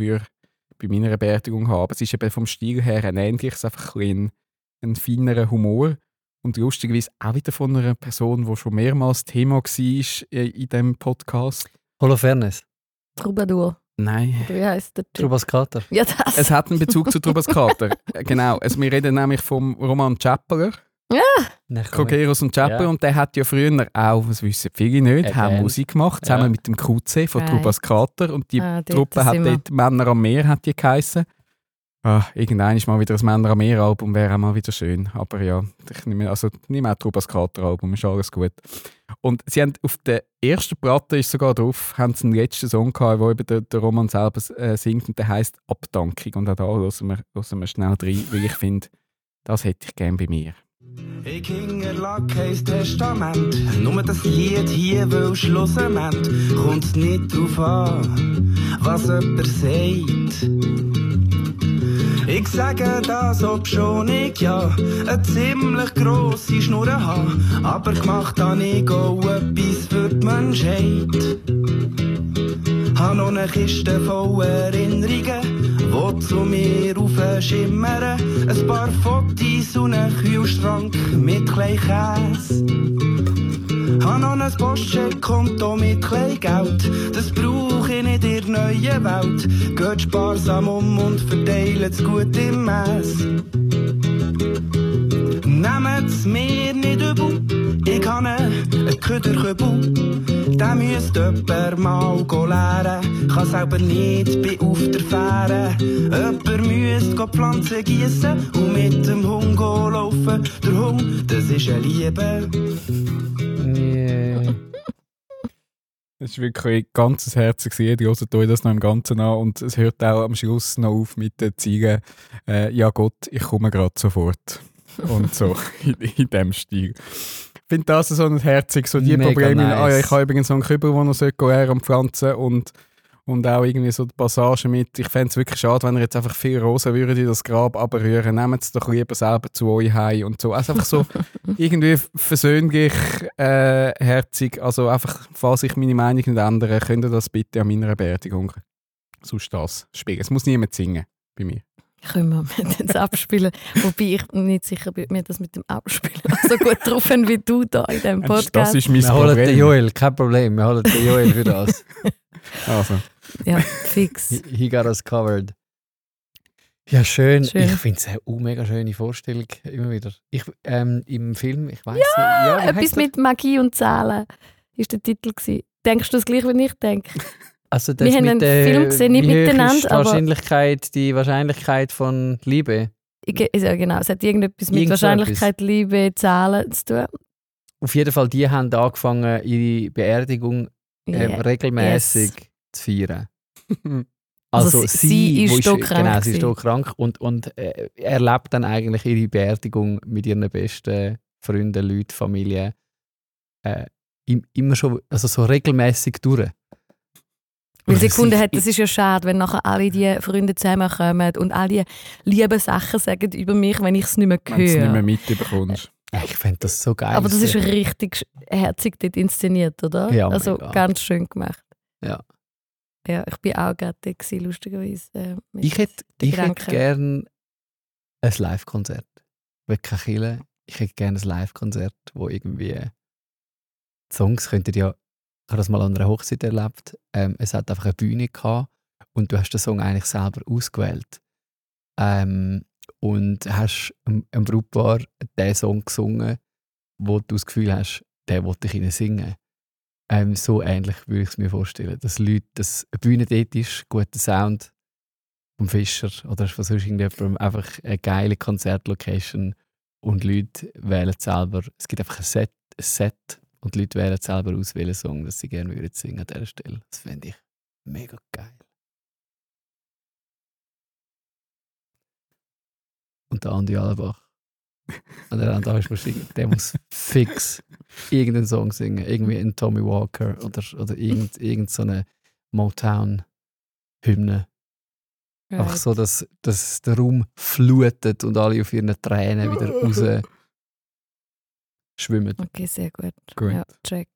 bei meiner Beerdigung haben. Es ist eben vom Stil her ein ähnliches, einfach ein, ein feinerer Humor. Und lustigerweise auch wieder von einer Person, die schon mehrmals Thema war in diesem Podcast. Holofernes. Troubadour. Nein. Oder Wie heißt der Typ? Trubas Kater. Ja, das. Es hat einen Bezug zu Trubas Kater. Äh, genau. Also wir reden nämlich vom Roman Chappeler, komm, Krogeros und Chappeler. Ja. Und der hat ja früher auch, das wissen viele nicht, haben. Musik gemacht, zusammen Ja. mit dem QC von. Trubas Kater. Und die Ah, Truppe hat dort Männer am Meer hat die geheissen. Ah, irgendwann ist mal wieder ein Männer am Meer Album, wäre auch mal wieder schön. Aber ja, ich nehme, also nehme auch Trubas Kater Album, ist alles gut. Und sie haben auf der ersten Platte ist sogar drauf, haben sie einen letzten Song gehabt, wo eben der, der Roman selber äh, singt und der heißt Abdankung. Und auch da hören wir, hören wir schnell rein, weil ich finde, das hätte ich gerne bei mir. Ich hinterlag kein Testament. Nur das Lied hier will Schlussament. Kommt's nicht drauf an, was jemand sagt. Ich sage das, ob schon ich ja eine ziemlich grosse Schnur habe. Aber gemacht habe ich auch etwas für die Menschheit. Habe noch eine Kiste voll Erinnerungen, die zu mir aufschimmern. Ein paar Fotos und einen Kühlschrank mit Käse. Habe noch ein Postcheckkonto mit klein Geld, das brauche ich nicht in der neuen Welt. Geht sparsam um und verteilt es gut im Mess. Nehmt's mir nicht übel, ich habe einen Köderkübel. Den müsste jemand mal go lernen, kann selber nicht, bin auf der Fähre. Jemand müsste go Pflanzen gießen und mit dem Hund laufen. Der Hund, das ist eine Liebe. Es ist wirklich ganz Herz gewesen. Die hören euch das noch im Ganzen an und es hört auch am Schluss noch auf mit den Ziegen. Äh, ja Gott, ich komme gerade sofort. Und so in, in dem Stil. Ich finde das so ein herzig, so die Mega Probleme. nice. Ah, ja, ich habe übrigens so einen Kübel, der noch Ökoär am Pflanzen und und auch irgendwie so die Passage mit, ich fände es wirklich schade, wenn ihr jetzt einfach viel Rosen würdet in das Grab abrühren, nehmt es doch lieber selber zu euch heim und so. Also einfach so irgendwie versöhnlich, äh, herzig, also einfach, falls ich meine Meinung nicht ändere, könnt ihr das bitte an meiner Beerdigung sonst das spielen. Es muss niemand singen bei mir. Können wir jetzt abspielen. Wobei ich nicht sicher bin, ob wir das mit dem Abspielen so gut drauf haben wie du da in diesem Das Podcast. ist mein Wir holen den Problem. Joel, kein Problem. Wir holen den Joel für das. Also, Ja, fix. He, he got us covered. Ja, schön. Schön. Ich finde es eine mega schöne Vorstellung immer wieder. Ich, ähm, Im Film, ich weiß nicht. Ja, Etwas mit Magie und Zahlen ist der Titel. Gewesen. Denkst du das gleich, wie ich denke? Also das Wir haben einen der, Film gesehen, nicht miteinander, die Wahrscheinlichkeit, die Wahrscheinlichkeit von Liebe. Ja, genau, es hat irgendetwas mit Wahrscheinlichkeit, Liebe, Zahlen zu tun. Auf jeden Fall, die haben angefangen, ihre Beerdigung ähm, Ja. regelmäßig zu feiern. Also Also, sie- sie, wo ist stockkrank Genau, sie ist gewesen. krank und, und äh, erlebt dann eigentlich ihre Beerdigung mit ihren besten Freunden, Leuten, Familie. Äh, im- immer schon, also so regelmäßig durch. Weil sie gefunden ich- hat, das ist ja schade, wenn nachher alle die Freunde zusammenkommen und all die lieben Sachen sagen über mich, wenn ich es nicht mehr wenn du es nicht mehr höre. mitbekommst. Ich fände das so geil. Aber das ist richtig herzig dort inszeniert, oder? Ja, also mega. ganz schön gemacht. Ja. Ja, ich bin auch gerade gewesen, lustigerweise. Äh, Ich hätte ich hätte Gedanken. gern ein Live-Konzert. Wirklich Kille. Ich hätte gerne ein Live-Konzert, wo irgendwie Songs könntet ja, ich habe das mal an einer Hochzeit erlebt, ähm, es hat einfach eine Bühne gehabt und du hast den Song eigentlich selber ausgewählt. Ähm, und hast einem, einem Brautpaar den Song gesungen, wo du das Gefühl hast, den wollte ich ihnen singen. Ähm, so ähnlich würde ich es mir vorstellen. Dass Leute, dass eine Bühne dort ist, guter Sound vom Fischer oder von sonst irgendjemandem, einfach eine geile Konzertlocation und Leute wählen selber, es gibt einfach ein Set, ein Set und Leute wählen selber aus, welchen Song das sie gerne würden singen an dieser Stelle. Das fände ich mega geil. Und der Andi Allenbach. An der Andi Musik, der muss fix irgendeinen Song singen. Irgendwie ein Tommy Walker oder, oder irgend, irgend so eine Motown-Hymne. Einfach Right. so, dass, dass der Raum flutet und alle auf ihren Tränen wieder raus schwimmen. Okay, sehr gut. Gut. Ja, check.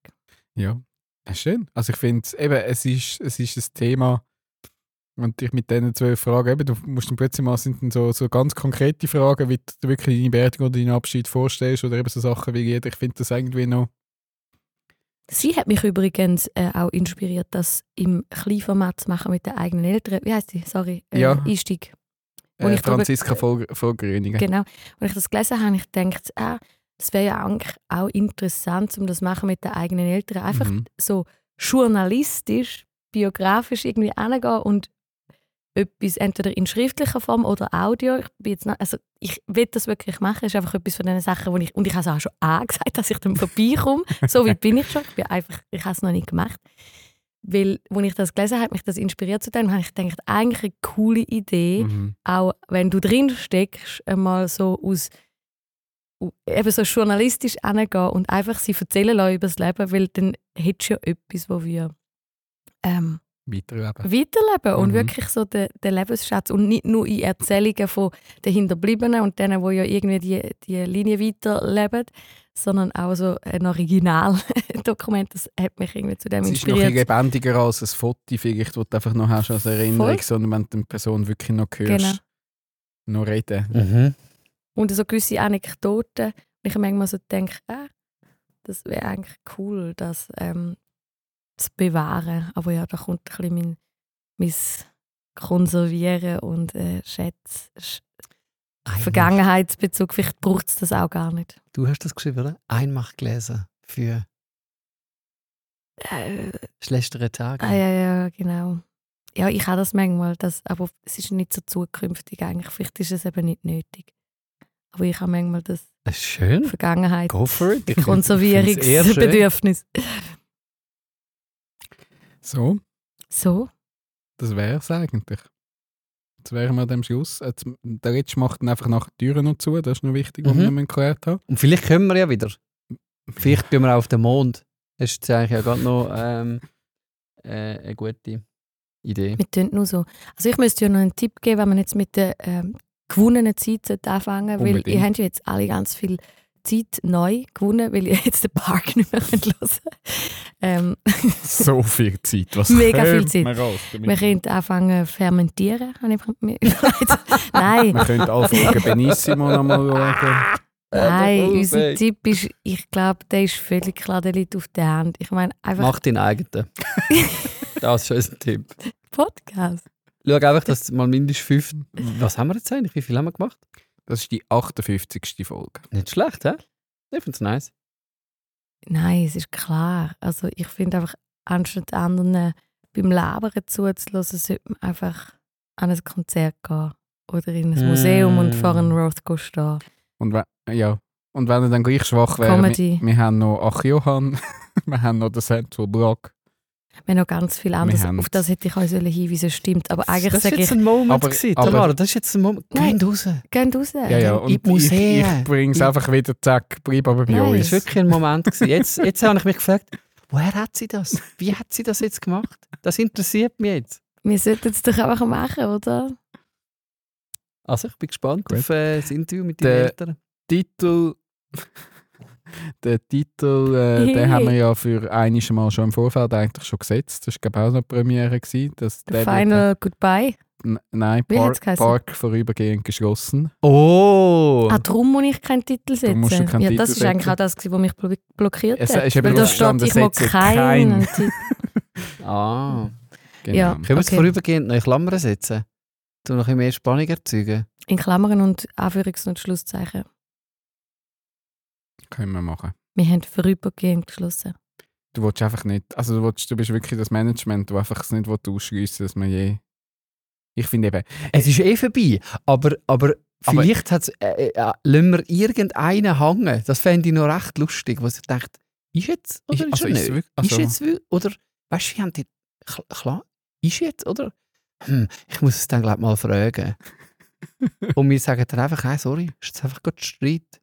Ja, ja, schön. Also ich finde, eben, es ist, es ist ein Thema, und ich mit diesen zwölf Fragen, eben, du musst dann plötzlich mal, sind dann so, so ganz konkrete Fragen, wie du wirklich deine Beerdigung oder deinen Abschied vorstellst, oder eben so Sachen wie jeder. Ich finde das irgendwie noch, Sie hat mich übrigens äh, auch inspiriert, das im Kleinformat zu machen mit den eigenen Eltern. Wie heißt sie? Sorry. Äh, Ja. Einstieg. Äh, ich Franziska Gröningen. Genau. Als ich das gelesen habe, ich gedacht, ah, das wäre ja eigentlich auch interessant, um das zu machen mit den eigenen Eltern. Einfach Mhm. so journalistisch, biografisch irgendwie angehen und etwas entweder in schriftlicher Form oder Audio. Ich bin jetzt noch, also ich will das wirklich machen. Das ist einfach etwas von den Sachen, wo ich und ich habe es auch schon angesagt, dass ich dann vorbeikomme. so weit bin ich schon. Ich bin einfach, ich habe es noch nicht gemacht. Weil, als ich das gelesen habe, mich das inspiriert zu dem, habe ich gedacht, eigentlich eine coole Idee Mhm. auch wenn du drin steckst, einmal so aus eben so journalistisch angehen und einfach sie erzählen lassen über das Leben, weil dann hättest du ja etwas, wo wir ähm, Weiterleben. weiterleben und Mhm. wirklich so den, den Lebensschatz und nicht nur in Erzählungen von den Hinterbliebenen und denen, die ja irgendwie die, die Linie weiterleben, sondern auch so ein Originaldokument, das hat mich irgendwie zu dem Es ist noch ein bisschen inspiriert. lebendiger als ein Foto, vielleicht, das du einfach noch hast als Erinnerung, Voll. sondern wenn du die Person wirklich noch hörst, Genau. noch reden. Mhm. Und so gewisse Anekdoten. Und ich manchmal so denke, ah, das wäre eigentlich cool, das ähm, zu bewahren. Aber ja, da kommt ein bisschen mein, mein Konservieren und äh, Schätz, Einmach- Vergangenheitsbezug. Vielleicht braucht es das auch gar nicht. Du hast das geschrieben, oder? Einmachgläser für Äh, schlechtere Tage. ah, ja, ja, genau. Ja, ich habe das manchmal, das, aber es ist nicht so zukünftig eigentlich. Vielleicht ist es eben nicht nötig. Aber ich habe manchmal das ist schön. Vergangenheit, Go for it. Konservierungsbedürfnis. So, So, das wäre es eigentlich. Jetzt wären wir am Schluss. Jetzt, der Ritsch macht dann einfach nach die Türen noch zu. Das ist noch wichtig, was Mhm. wir noch geklärt haben. Und vielleicht können wir ja wieder. Vielleicht gehen wir auch auf den Mond. Das ist eigentlich ja gerade noch ähm, äh, eine gute Idee. wir tun nur so. Also ich müsste ja noch einen Tipp geben, wenn man jetzt mit der ähm, gewonnenen Zeit anfangen sollte, weil ihr habt ja jetzt alle ganz viel Zeit neu gewonnen, weil ihr jetzt den Park nicht mehr hören könnt. ähm, So viel Zeit. Was Mega viel Zeit. man raus damit wir können anfangen zu fermentieren, ich. Nein, Wir können alle Folgen Benissimo noch mal schauen. nein, Oh, unser. Tipp ist, ich glaube, der ist völlig klar, der liegt auf der Hand. Ich meine, einfach Mach deinen eigenen. das ist unser Tipp. Podcast. Schau einfach, dass du mal mindestens fünf. Was haben wir jetzt eigentlich? Wie viel haben wir gemacht? Das ist die 58. Folge. Nicht schlecht, hä? Ich finde es nice. Nein, es ist klar. Also ich finde einfach, anstatt anderen beim Labern zuzulassen, sollte man einfach an ein Konzert gehen oder in ein Mm. Museum und vor einem Roth gehen stehen. Und wenn, ja. Und wenn er dann gleich schwach wäre, wir, Comedy. wir haben noch Ach Johann, wir haben noch den Central Block. Wir haben noch ganz viel anderes. Auf das hätte ich euch hinweisen stimmt. Aber eigentlich das ist jetzt ich, ein Moment. Aber- gewesen, aber- Tamara, das ist jetzt ein Moment. Nein. Geh raus. geht raus. Ja, ja. Und ich, Museen. ich bringe es In- einfach wieder, zack, bleib aber bei Nein. Das uns. war wirklich ein Moment. Gewesen. Jetzt, jetzt habe ich mich gefragt, woher hat sie das? Wie hat sie das jetzt gemacht? Das interessiert mich jetzt. Wir sollten es doch einfach machen, oder? Also ich bin gespannt Gut. auf äh, das Interview mit den Der- Eltern. Titel. Den Titel, äh, den haben wir ja für einiges Mal schon im Vorfeld eigentlich schon gesetzt. Das war, glaube ich, auch noch die Premiere. Gewesen, dass der Final Goodbye. N- Nein, Wie hat's Park? Park vorübergehend geschlossen. Oh! Ah, darum muss ich keinen Titel Du musst setzen. keinen Ja, Titel das ist eigentlich setzen. auch das, gewesen, was mich blo blockiert Es hat. ist eben Weil da steht, ich mag keinen keinen. Titel. Ah. Genau. Ja. Können wir es vorübergehend noch in Klammern setzen? Du noch ein bisschen mehr Spannung erzeugen? In Klammern und Anführungs- und Schlusszeichen. Können wir machen. Wir haben vorübergehend geschlossen. Du willst einfach nicht, also du, willst, du bist wirklich das Management, das einfach es nicht ausschliessen dass man je. Ich finde eben, Es ist eh vorbei, aber, aber vielleicht hat's, äh, äh, lassen wir irgendeinen hängen. Das fände ich noch recht lustig, was ich denkt, ist jetzt oder Ich- ist also er ist nicht? es wirklich- also- Ist jetzt oder weißt du, wie haben die Kl- klar, ist jetzt oder? Hm, ich muss es dann gleich mal fragen. Und wir sagen dann einfach, hey, sorry, ist jetzt einfach gerade Streit.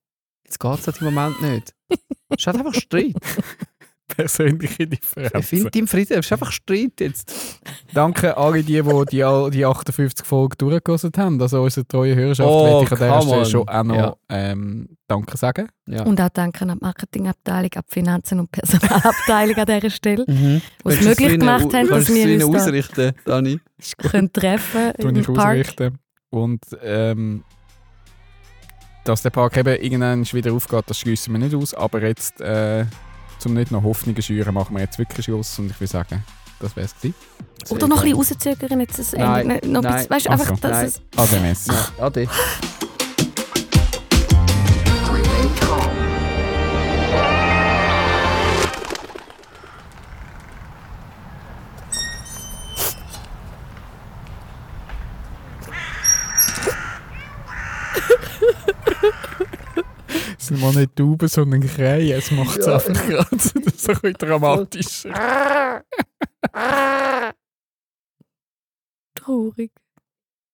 Jetzt geht es im Moment nicht. Es ist halt einfach Streit. persönliche Ich Differenzen. finde im Frieden, es ist einfach Streit jetzt. Danke alle die, die die, all- die 58 Folgen durchgelassen haben. Also unsere treue Hörerschaft Oh, möchte ich an dieser Stelle on. schon auch noch Ja. ähm, Danke sagen. Ja. Und auch danke an die Marketingabteilung, an die Finanzen- und Personalabteilung an dieser Stelle, Mhm. die es möglich ihnen gemacht haben, dass es wir uns da ausrichten, Dani. können treffen im ich ausrichten. Und ähm, dass der Park eben irgendwann wieder aufgeht, das schließen wir nicht aus. Aber jetzt, äh, zum nicht noch Hoffnungen schüren, machen wir jetzt wirklich Schluss. Und ich würde sagen, das wäre es gewesen. Oder noch ein bisschen rauszögern jetzt das Nein, Ende. Noch ein nein. bisschen, weißt du, Ach einfach, so. dass Nein. es... Ade, Messi. Ade. Es sind mal nicht Tauben, sondern Krähen. Es macht es einfach gerade so ein bisschen dramatischer. Traurig.